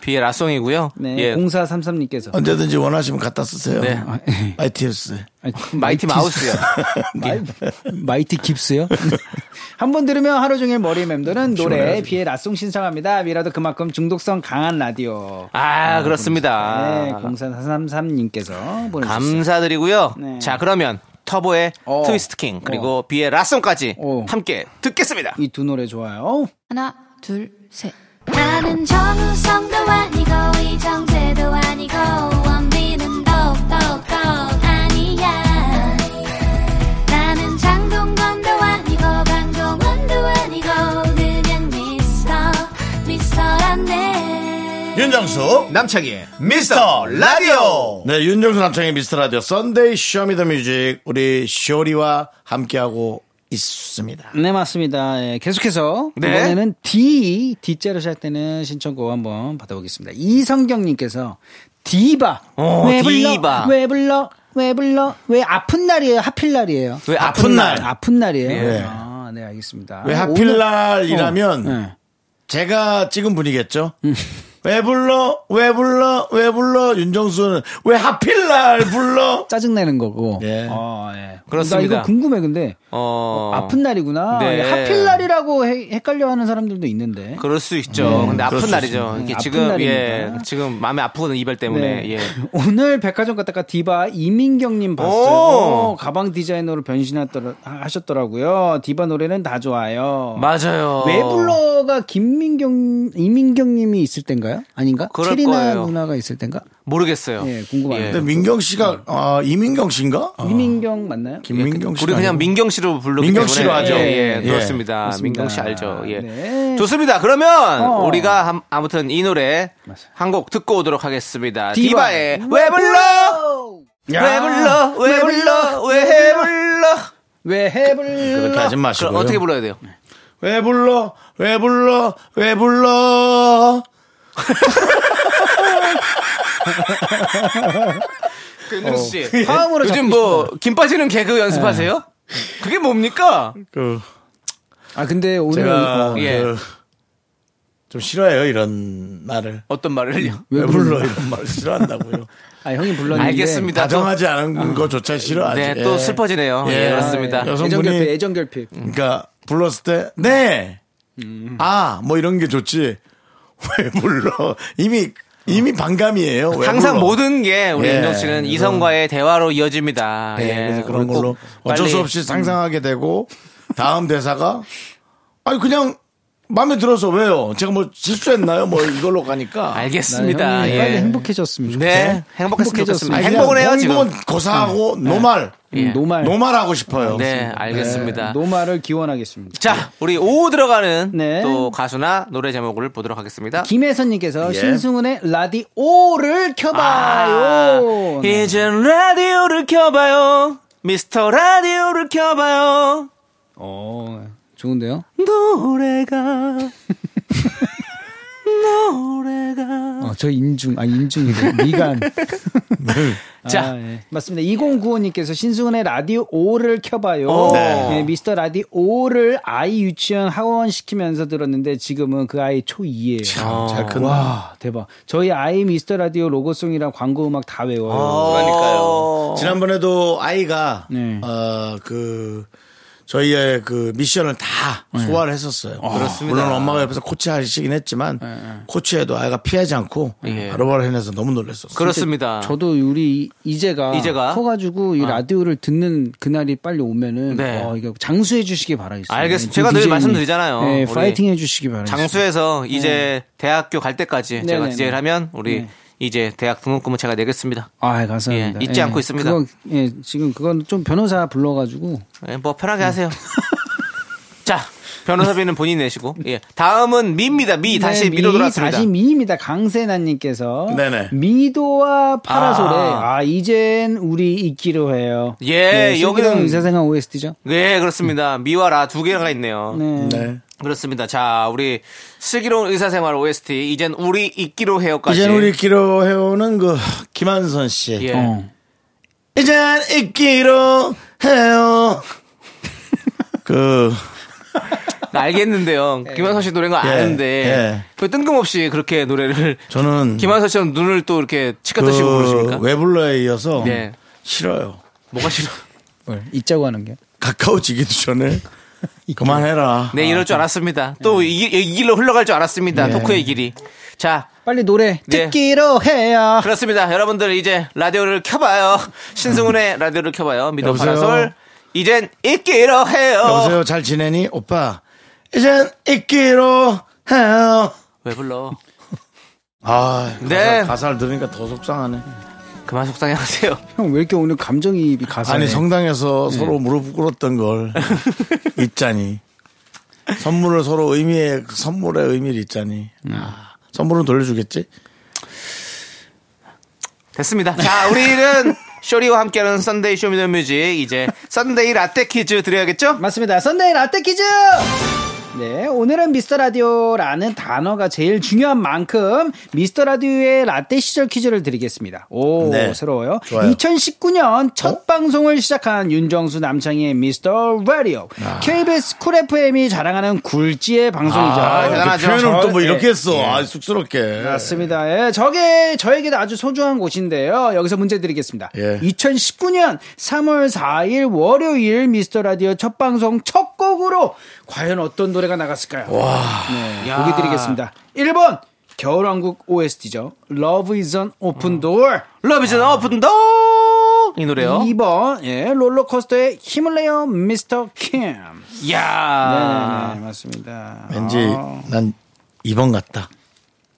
Speaker 1: 비의 라송이고요.
Speaker 7: 네.
Speaker 1: 예.
Speaker 7: 0433님께서.
Speaker 2: 언제든지 원하시면 갖다 쓰세요.
Speaker 1: 네. (laughs)
Speaker 2: It's.
Speaker 1: 마이티 마우스요. (laughs)
Speaker 7: 마이, 마이티 깁스요? (laughs) 한 번 들으면 하루 종일 머리 맴도는 노래 비의 라송 신청합니다. 미라도 그만큼 중독성 강한 라디오.
Speaker 1: 아, 그렇습니다.
Speaker 7: 네, 0433님께서 보내주셨어요.
Speaker 1: 감사드리고요.
Speaker 7: 네.
Speaker 1: 자, 그러면 터보의
Speaker 7: 어.
Speaker 1: 트위스트 킹 그리고 비의 라송까지
Speaker 7: 어.
Speaker 1: 함께 듣겠습니다.
Speaker 7: 이 두 노래 좋아요.
Speaker 5: 하나, 둘, 셋. 나는 정우성도 아니고, 이정재도 아니고,
Speaker 2: 윤정수
Speaker 1: 남창희의
Speaker 2: 미스터 라디오. 네, 윤정수 남창희의 미스터 라디오 Sunday Show Me The Music 우리 쇼리와 함께하고 있습니다.
Speaker 7: 네, 맞습니다. 예, 계속해서
Speaker 1: 네.
Speaker 7: 이번에는 디, 디자로 시작되는 신청곡 한번 받아보겠습니다. 이성경님께서 디바.
Speaker 1: 어,
Speaker 7: 왜
Speaker 1: 디바.
Speaker 7: 불러? 왜 불러? 왜 불러? 왜 아픈 날이에요? 하필 날이에요?
Speaker 1: 왜
Speaker 2: 아픈
Speaker 1: 아픈
Speaker 2: 날.
Speaker 1: 날?
Speaker 7: 아픈 날이에요?
Speaker 2: 예.
Speaker 7: 아, 네, 알겠습니다.
Speaker 2: 왜 하필
Speaker 7: 오늘-
Speaker 2: 날이라면
Speaker 7: 어, 네.
Speaker 2: 제가 찍은 분이겠죠. 왜 불러? 왜 불러? 왜 불러? 윤정수는 왜 하필 날 불러? (laughs)
Speaker 7: 짜증내는 거고.
Speaker 2: 예.
Speaker 7: 어, 예.
Speaker 1: 그렇습니다.
Speaker 7: 나 이거 궁금해, 근데.
Speaker 1: 어.
Speaker 7: 아픈 날이구나.
Speaker 1: 네.
Speaker 7: 하필 날이라고 해- 헷갈려 하는 사람들도 있는데.
Speaker 1: 그럴 수 있죠.
Speaker 7: 네,
Speaker 1: 근데 아픈 날이죠.
Speaker 7: 있습니다.
Speaker 1: 이게
Speaker 7: 아픈
Speaker 1: 지금
Speaker 7: 날입니다.
Speaker 1: 예, 지금 마음이 아프거든 이별 때문에.
Speaker 7: 네.
Speaker 1: 예. (laughs)
Speaker 7: 오늘 백화점 갔다가 디바 이민경님 봤어요.
Speaker 1: 오.
Speaker 7: 오, 가방 디자이너로 변신하셨더라고요. 디바 노래는 다 좋아요.
Speaker 1: 맞아요.
Speaker 7: 왜 불러가 김민경, 이민경님이 있을 땐가요? 아닌가?
Speaker 1: 그럴
Speaker 7: 체리나
Speaker 1: 거예요.
Speaker 7: 누나가 있을 땐가?
Speaker 1: 모르겠어요.
Speaker 7: 예, 궁금합니다.
Speaker 2: 근데 민경 씨가 아, 이민경 씨인가? 아,
Speaker 7: 이민경 맞나요?
Speaker 2: 김민경 씨.
Speaker 1: 우리 그냥 민경 씨로 부르기
Speaker 2: 민경
Speaker 1: 때문에
Speaker 2: 씨로 하죠.
Speaker 1: 예,
Speaker 2: 예.
Speaker 1: 예, 그렇습니다.
Speaker 7: 맞습니다.
Speaker 1: 민경 씨 알죠. 예.
Speaker 7: 네.
Speaker 1: 좋습니다. 그러면
Speaker 7: 어.
Speaker 1: 우리가 ham- 아무튼 이 노래 한 곡 듣고 오도록 하겠습니다.
Speaker 7: 디바.
Speaker 1: 디바의 왜 불러? 왜 불러? 왜 불러? 왜 불러?
Speaker 7: 왜 해불러?
Speaker 2: 그렇게 하지 마시고요.
Speaker 1: 그럼 어떻게 불러야 돼요?
Speaker 2: 왜 불러? 왜 불러? 왜 불러? (laughs)
Speaker 1: 그 윤정수 씨.
Speaker 7: 화음으로
Speaker 1: 요즘
Speaker 7: 잡고
Speaker 1: 뭐, 김 빠지는 개그 연습하세요? 그게 뭡니까?
Speaker 2: 그
Speaker 7: 아 근데 오늘
Speaker 2: 제가
Speaker 7: 어,
Speaker 1: 예.
Speaker 2: 그, 좀 싫어해요 이런 말을.
Speaker 1: 어떤 말을요?
Speaker 2: 왜 불러 이런 말 싫어한다고요. (laughs)
Speaker 7: 아 형이 불렀는데
Speaker 1: 알겠습니다.
Speaker 2: 다정하지 않은 것조차 싫어하지.
Speaker 1: 네, 또
Speaker 2: 예.
Speaker 1: 슬퍼지네요. 예,
Speaker 2: 예.
Speaker 1: 그렇습니다.
Speaker 2: 여-
Speaker 7: 애정
Speaker 2: 여성분이-
Speaker 7: 결핍, 애정 결핍.
Speaker 2: 그러니까 불렀을 때 네. 아, 뭐 이런 게 좋지. (laughs) 왜 불러? 이미 이미 반감이에요. 왜
Speaker 1: 항상
Speaker 2: 불러?
Speaker 1: 모든 게 우리
Speaker 2: 예,
Speaker 1: 윤정 씨는 이성과의 대화로 이어집니다.
Speaker 2: 예,
Speaker 1: 예,
Speaker 2: 그래서 그런 걸로 어쩔 수 없이 상상하게 되고 다음 대사가 아니 그냥 마음에 들어서 왜요? 제가 뭐 실수했나요? 뭐 이걸로 가니까. (laughs)
Speaker 1: 알겠습니다.
Speaker 7: 형이
Speaker 1: 예.
Speaker 7: 빨리 행복해졌으면 좋겠어요.
Speaker 1: 네, 행복했으면 좋겠습니다.
Speaker 2: 아니,
Speaker 1: 행복은 해요,
Speaker 2: 그냥
Speaker 1: 지금.
Speaker 2: 공무원 고사하고 노말
Speaker 1: 예.
Speaker 7: 음, 노말.
Speaker 2: 노말하고 싶어요.
Speaker 1: 네, 알겠습니다.
Speaker 7: 노말을 기원하겠습니다.
Speaker 1: 자, 우리 오 들어가는
Speaker 7: 네.
Speaker 1: 또 가수나 노래 제목을 보도록 하겠습니다.
Speaker 7: 김혜선님께서
Speaker 2: 예.
Speaker 7: 신승훈의 라디오를 켜봐요. 네.
Speaker 1: 이젠 라디오를 켜봐요. 미스터 라디오를 켜봐요.
Speaker 7: 어, 좋은데요?
Speaker 1: 노래가 노래가
Speaker 7: 어, 저 인중, 아, 인중이래. 미간.
Speaker 1: 자.
Speaker 7: 아, 예. 맞습니다. 2095님께서 신승훈의 라디오 5를 켜봐요.
Speaker 1: 오.
Speaker 7: 네, 미스터 라디오 5를 아이 유치원 하원 시키면서 들었는데 지금은 그 아이 초2예요.
Speaker 2: 참, 잘 컸나?
Speaker 7: 와, 대박. 저희 아이 미스터 라디오 로고송이랑 광고 음악 다 외워요.
Speaker 2: 그러니까요. 지난번에도 아이가
Speaker 7: 네.
Speaker 2: 어그 저희의 그 미션을 다 소화를 했었어요.
Speaker 1: 그렇습니다.
Speaker 2: 물론 엄마가 옆에서 코치하시긴 했지만 코치해도 아이가 피하지 않고
Speaker 1: 예.
Speaker 2: 바로바로 해내서 너무 놀랐었어요.
Speaker 1: 그렇습니다.
Speaker 7: 저도 우리 이제가,
Speaker 1: 이제가?
Speaker 7: 커가지고 이 라디오를 듣는 그날이 빨리 오면은
Speaker 1: 네.
Speaker 7: 어, 이거 장수해 주시기 바라겠습니다.
Speaker 1: 알겠습니다. 제가 늘. 말씀드리잖아요.
Speaker 7: 네,
Speaker 1: 우리
Speaker 7: 파이팅 해주시기 바라겠습니다.
Speaker 1: 장수에서 이제 대학교 갈 때까지 제가. DJ를 하면 우리
Speaker 7: 네.
Speaker 1: 이제 대학 등록금은 제가 내겠습니다.
Speaker 7: 아, 감사합니다.
Speaker 1: 예, 잊지 않고 있습니다.
Speaker 7: 그거, 예, 지금 그건 좀 변호사 불러가지고
Speaker 1: 예, 뭐 편하게 하세요. (laughs) 자, 변호사비는 본인 내시고. 예. 다음은 미입니다. 미 다시
Speaker 7: 네,
Speaker 1: 미로 돌아왔습니다.
Speaker 7: 다시 미입니다. 강세나님께서
Speaker 2: 네네.
Speaker 7: 미도와 파라솔의
Speaker 1: 아.
Speaker 7: 아, 이젠 우리 있기로 해요.
Speaker 1: 예,
Speaker 7: 여기는
Speaker 1: 여기는
Speaker 7: 의사생활 OST죠.
Speaker 1: 네, 그렇습니다. 미와 라 두 개가 있네요.
Speaker 7: 네.
Speaker 2: 네.
Speaker 1: 그렇습니다. 자, 우리 슬기로운 의사생활 OST 이젠 우리 있기로 해요까지.
Speaker 2: 이젠 우리 있기로 해오는 그 김한선 씨.
Speaker 1: 예.
Speaker 7: 어.
Speaker 2: 이젠 있기로 해요. (laughs) 그
Speaker 1: 알겠는데요. 김한선 씨 노래인 거
Speaker 2: 예,
Speaker 1: 아는데
Speaker 2: 예.
Speaker 1: 그 뜬금없이 그렇게 노래를
Speaker 2: 저는
Speaker 1: 김한선 씨는 눈을 또 이렇게
Speaker 2: 그
Speaker 1: 뜨시고 그러십니까?
Speaker 2: 왜 불러에 이어서
Speaker 1: 네.
Speaker 2: 싫어요.
Speaker 1: 뭐가 싫어?
Speaker 7: 뭘, 있자고 하는 게.
Speaker 2: 가까워지기도 전에 (laughs) 그만해라.
Speaker 1: 네, 이럴 줄 알았습니다. 또 이, 이 길로 흘러갈 줄 알았습니다.
Speaker 2: 네.
Speaker 1: 토크의 길이. 자,
Speaker 7: 빨리 노래
Speaker 1: 네.
Speaker 7: 듣기로 해요.
Speaker 1: 그렇습니다. 여러분들 이제 라디오를 켜봐요. 신승훈의 (laughs) 라디오를 켜봐요.
Speaker 2: 여보세요?
Speaker 1: 파라솔. 이젠 있기로 해요.
Speaker 2: 여보세요, 잘 지내니? 오빠, 이젠 있기로 해요.
Speaker 1: 왜 불러?
Speaker 2: 아,
Speaker 1: 네.
Speaker 2: 가사, 가사를 들으니까 더 속상하네.
Speaker 1: 그만 속상해 하세요. (laughs)
Speaker 7: 형 왜 이렇게 오늘 감정이입이 가사에
Speaker 2: 아니, 성당에서 서로 무릎 꿇었던 걸 (laughs) 잊자니. 선물을 서로 의미의, 그 선물의 의미를 잊자니. 아, 선물은 돌려주겠지?
Speaker 1: 됐습니다. 자, 우리는 쇼리와 함께하는 썬데이 쇼미더뮤직 이제 썬데이 라떼 퀴즈 드려야겠죠?
Speaker 7: 맞습니다. 썬데이 라떼 퀴즈! 네, 오늘은 미스터 라디오라는 단어가 제일 중요한 만큼 미스터 라디오의 라떼 시절 퀴즈를 드리겠습니다. 오,
Speaker 2: 네.
Speaker 7: 새로워요.
Speaker 2: 좋아요.
Speaker 7: 2019년 첫 방송을 시작한 윤정수 남창희의 미스터 라디오. KBS 쿨 FM이 자랑하는 굴지의 방송이죠.
Speaker 2: 아,
Speaker 1: 대단하죠.
Speaker 2: 그 표현을 또뭐
Speaker 7: 예.
Speaker 2: 이렇게 했어. 아, 쑥스럽게.
Speaker 7: 맞습니다. 예, 저게 저에게도 아주 소중한 곳인데요. 여기서 문제 드리겠습니다.
Speaker 2: 예.
Speaker 7: 2019년 3월 4일 월요일 미스터 라디오 첫 방송 첫 곡으로 과연 어떤 노래 가 나갔을까요? 와. 네,
Speaker 1: 야.
Speaker 7: 보기 드리겠습니다. 1번 겨울왕국 OST죠. Love is an open door.
Speaker 1: Love is an open door! 이 노래요.
Speaker 7: 2번 예, 롤러코스터의 힘을 내요 미스터 킴. 네,
Speaker 1: 이야.
Speaker 7: 네, 맞습니다.
Speaker 2: 왠지
Speaker 7: 아.
Speaker 2: 난 2번 같다.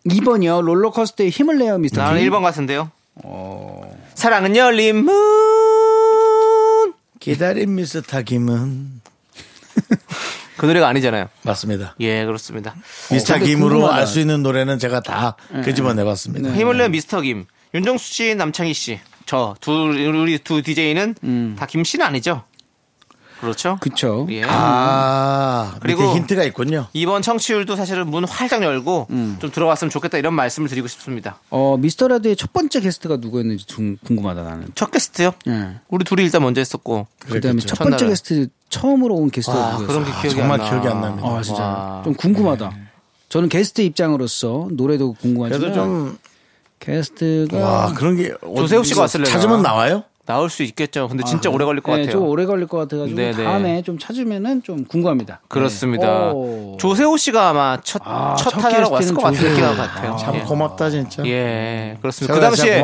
Speaker 7: 2번이요. 롤러코스터의 힘을 내요 미스터
Speaker 1: 나는
Speaker 7: 킴.
Speaker 1: 1번 같은데요.
Speaker 7: 어.
Speaker 1: 사랑은 열린 문.
Speaker 2: 기다린 미스터 김은. (laughs)
Speaker 1: 그 노래가 아니잖아요.
Speaker 2: 맞습니다.
Speaker 1: 예, 그렇습니다.
Speaker 2: 미스터 김으로. 알 수 있는 노래는 제가 다 끄집어 내 봤습니다.
Speaker 1: 힘을 내요 미스터 김. 윤정수 씨, 남창희 씨. 저, 두, 우리 두 DJ는 다 김 씨는 아니죠? 그렇죠.
Speaker 7: 그쵸.
Speaker 1: 예.
Speaker 2: 아,
Speaker 1: 그리고-
Speaker 2: 힌트가 있군요.
Speaker 1: 이번 청취율도 사실은 문 활짝 열고
Speaker 7: 음.
Speaker 1: 좀 들어왔으면 좋겠다 이런 말씀을 드리고 싶습니다.
Speaker 7: 어, 미스터 라디오의 첫 번째 게스트가 누구였는지 좀 궁금하다, 나는.
Speaker 1: 첫 게스트요?
Speaker 7: 예.
Speaker 1: 우리 둘이 일단 먼저 했었고.
Speaker 7: 그 다음에 첫 번째
Speaker 1: 첫날은.
Speaker 7: 게스트 처음으로 온 게스트가
Speaker 1: 와,
Speaker 7: 누구였어요?
Speaker 1: 그런 게 기억이
Speaker 2: 정말
Speaker 1: 안 나.
Speaker 2: 기억이 안 납니다.
Speaker 7: 아, 진짜.
Speaker 1: 와.
Speaker 7: 좀 궁금하다. 저는 게스트 입장으로서 노래도 궁금하지만
Speaker 2: 그래도 좀,
Speaker 7: 게스트가
Speaker 2: 와, 그런 게.
Speaker 1: 조세호 씨가 왔을래나?
Speaker 2: 찾으면 나와요?
Speaker 1: 나올 수 있겠죠. 근데 진짜 오래 걸릴 것
Speaker 7: 네,
Speaker 1: 같아요.
Speaker 7: 좀 오래 걸릴 것 같아가지고
Speaker 1: 네, 네.
Speaker 7: 다음에 좀 찾으면은 좀 궁금합니다.
Speaker 1: 그렇습니다.
Speaker 7: 네. 오.
Speaker 1: 조세호 씨가 아마 첫,
Speaker 7: 아, 첫첫
Speaker 1: 타자로 왔을 것 같은
Speaker 7: 조세호.
Speaker 1: 같아요.
Speaker 2: 참
Speaker 1: 예.
Speaker 2: 고맙다, 진짜.
Speaker 1: 예, 그렇습니다. 그 당시에.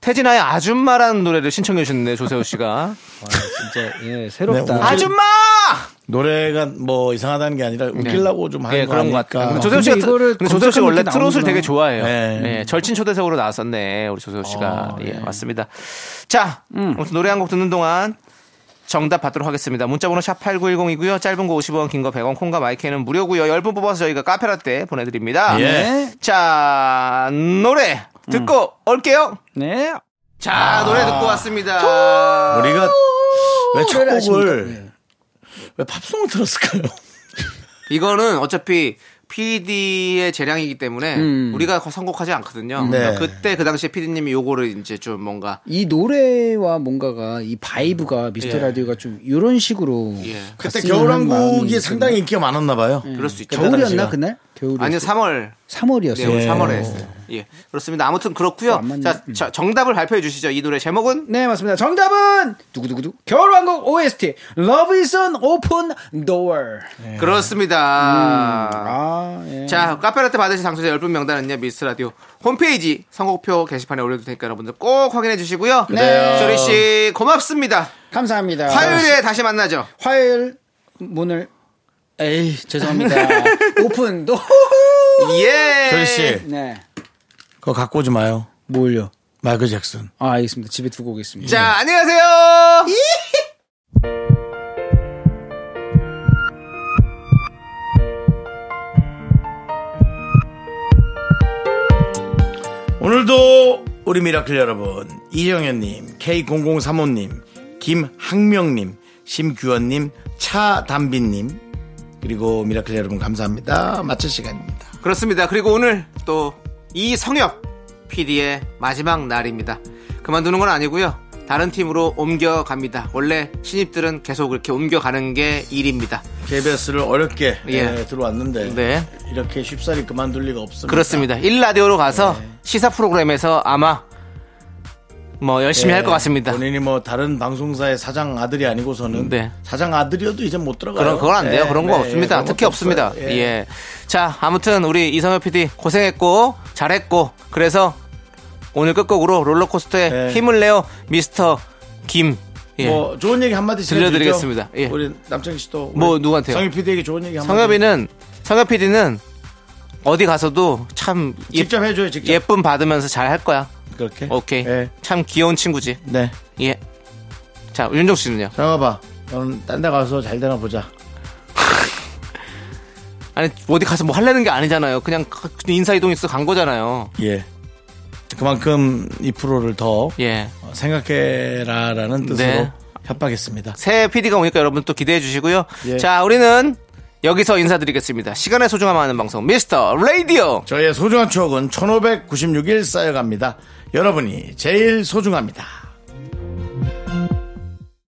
Speaker 1: 태진아의 아줌마라는 노래를 신청해 주셨네요, 조세호 씨가.
Speaker 7: 와, 진짜 예, 새롭다.
Speaker 2: 네,
Speaker 1: 아줌마!
Speaker 2: 노래가 뭐 이상하다는 게 아니라 웃기려고 좀 하는
Speaker 1: 예,
Speaker 2: 거
Speaker 1: 그런 것. 같아요. 조세호 씨가,
Speaker 7: 근데 이거를
Speaker 1: 근데 조세호 씨가 원래 트롯을. 되게 좋아해요.
Speaker 2: 네.
Speaker 1: 예, 절친 초대석으로 나왔었네, 우리 조세호 씨가.
Speaker 2: 어,
Speaker 1: 예,
Speaker 2: 예.
Speaker 1: 맞습니다. 자, 아무튼 노래 한 곡 듣는 동안 정답 받도록 하겠습니다. 문자번호 샵 8910이고요. 짧은 거 50원, 긴 거 100원, 콩과 마이크는 무료고요. 10분 뽑아서 저희가 카페라떼 보내드립니다.
Speaker 2: 예.
Speaker 1: 자, 노래 듣고 올게요.
Speaker 7: 네.
Speaker 1: 자, 노래 듣고 왔습니다.
Speaker 2: 우리가 왜 첫 곡을? 왜 팝송을 들었을까요? (laughs)
Speaker 1: 이거는 어차피 PD의 재량이기 때문에
Speaker 7: 음.
Speaker 1: 우리가 선곡하지 않거든요.
Speaker 2: 네.
Speaker 1: 그러니까 그때 그 당시에 PD님이 요거를 이제 좀 뭔가
Speaker 7: 이 노래와 뭔가가 이 vibe가 미스터
Speaker 1: 예.
Speaker 7: 라디오가 좀 이런 식으로
Speaker 1: 예.
Speaker 2: 그때 겨울왕국이 상당히 인기가 많았나 봐요.
Speaker 1: 그럴 수 있죠.
Speaker 7: 겨울이었나. 그날? 겨울이
Speaker 1: 아니요, 3월.
Speaker 7: 3월이었어요.
Speaker 1: 네,
Speaker 2: 예.
Speaker 1: 3월에 했어요. 예. 그렇습니다. 아무튼 그렇고요.
Speaker 7: 안 맞네.
Speaker 1: 자, 자, 정답을 발표해 주시죠. 이 노래 제목은
Speaker 7: 네, 맞습니다. 정답은 두구두구두 겨울왕국 OST Love is an open door.
Speaker 1: 그렇습니다.
Speaker 7: 아, 예.
Speaker 1: 자, 카페라떼 받으실 당첨자 10분 명단은요, 미스 라디오 홈페이지 선곡표 게시판에 올려 둘 테니까 여러분들 꼭 확인해 주시고요.
Speaker 7: 네.
Speaker 1: 쇼리 씨, 고맙습니다.
Speaker 7: 감사합니다.
Speaker 1: 화요일에 다시 만나죠.
Speaker 7: 화요일 문을 에이, 죄송합니다. (laughs) 오픈 도
Speaker 1: 예.
Speaker 2: 쇼리 씨,
Speaker 7: 네.
Speaker 2: 그거 갖고 오지 마요.
Speaker 7: 뭘요?
Speaker 2: 마이클 잭슨.
Speaker 7: 아, 알겠습니다. 집에 두고 오겠습니다.
Speaker 1: 자, 안녕하세요.
Speaker 2: 오늘도 우리 미라클 여러분 이정현님, K0035님, 김학명님, 심규원님, 차담비님 그리고 미라클 여러분 감사합니다. 마칠 시간입니다.
Speaker 1: 그렇습니다. 그리고 오늘 또 이성엽 PD의 마지막 날입니다. 그만두는 건 아니고요. 다른 팀으로 옮겨갑니다. 원래 신입들은 계속 이렇게 옮겨가는 게 일입니다.
Speaker 2: KBS를 어렵게
Speaker 1: 예.
Speaker 2: 예, 들어왔는데
Speaker 1: 네.
Speaker 2: 이렇게 쉽사리 그만둘 리가 없습니다.
Speaker 1: 그렇습니다. 1라디오로 가서 시사 프로그램에서 아마 뭐 열심히
Speaker 2: 예,
Speaker 1: 할것 같습니다.
Speaker 2: 본인이 뭐 다른 방송사의 사장 아들이 아니고서는
Speaker 1: 네.
Speaker 2: 사장 아들이어도 이제 못 들어가요.
Speaker 1: 그런 그건 안 돼요.
Speaker 2: 예,
Speaker 1: 그런 거
Speaker 2: 네,
Speaker 1: 없습니다.
Speaker 2: 그런 특혜
Speaker 1: 없습니다. 예. 자, 아무튼 우리 이성엽 PD 고생했고 잘했고 그래서 오늘 끝곡으로 롤러코스터에
Speaker 2: 네.
Speaker 1: 힘을 내어 미스터 김. 예.
Speaker 2: 뭐 좋은 얘기 한마디
Speaker 1: 들려드리겠습니다. 예.
Speaker 2: 우리 남창희 씨도
Speaker 1: 뭐 누구한테요?
Speaker 2: 성희 PD에게 좋은 얘기 한마디.
Speaker 1: 성엽이는 성엽 PD는 어디 가서도 참 예,
Speaker 2: 직접 해줘요. 직접.
Speaker 1: 예쁨 받으면서 잘 할 거야.
Speaker 2: 그렇게.
Speaker 1: 오케이.
Speaker 2: 예.
Speaker 1: 참 귀여운 친구지.
Speaker 2: 네.
Speaker 1: 예. 자, 윤종 씨는요?
Speaker 2: 정아봐. 너는 딴 데 가서 잘 되나 보자. (laughs)
Speaker 1: 아니 어디 가서 뭐 하려는 게 아니잖아요. 그냥 인사이동 있어 간 거잖아요.
Speaker 2: 예. 그만큼 이 프로를 더
Speaker 1: 예.
Speaker 2: 생각해라라는 뜻으로
Speaker 1: 네.
Speaker 2: 협박했습니다.
Speaker 1: 새 PD가 오니까 여러분 또 기대해 주시고요.
Speaker 2: 예.
Speaker 1: 자, 우리는 여기서 인사드리겠습니다. 시간의 소중함 아는 방송 미스터 라디오.
Speaker 2: 저희의 소중한 추억은 1596일 쌓여갑니다. 여러분이 제일 소중합니다.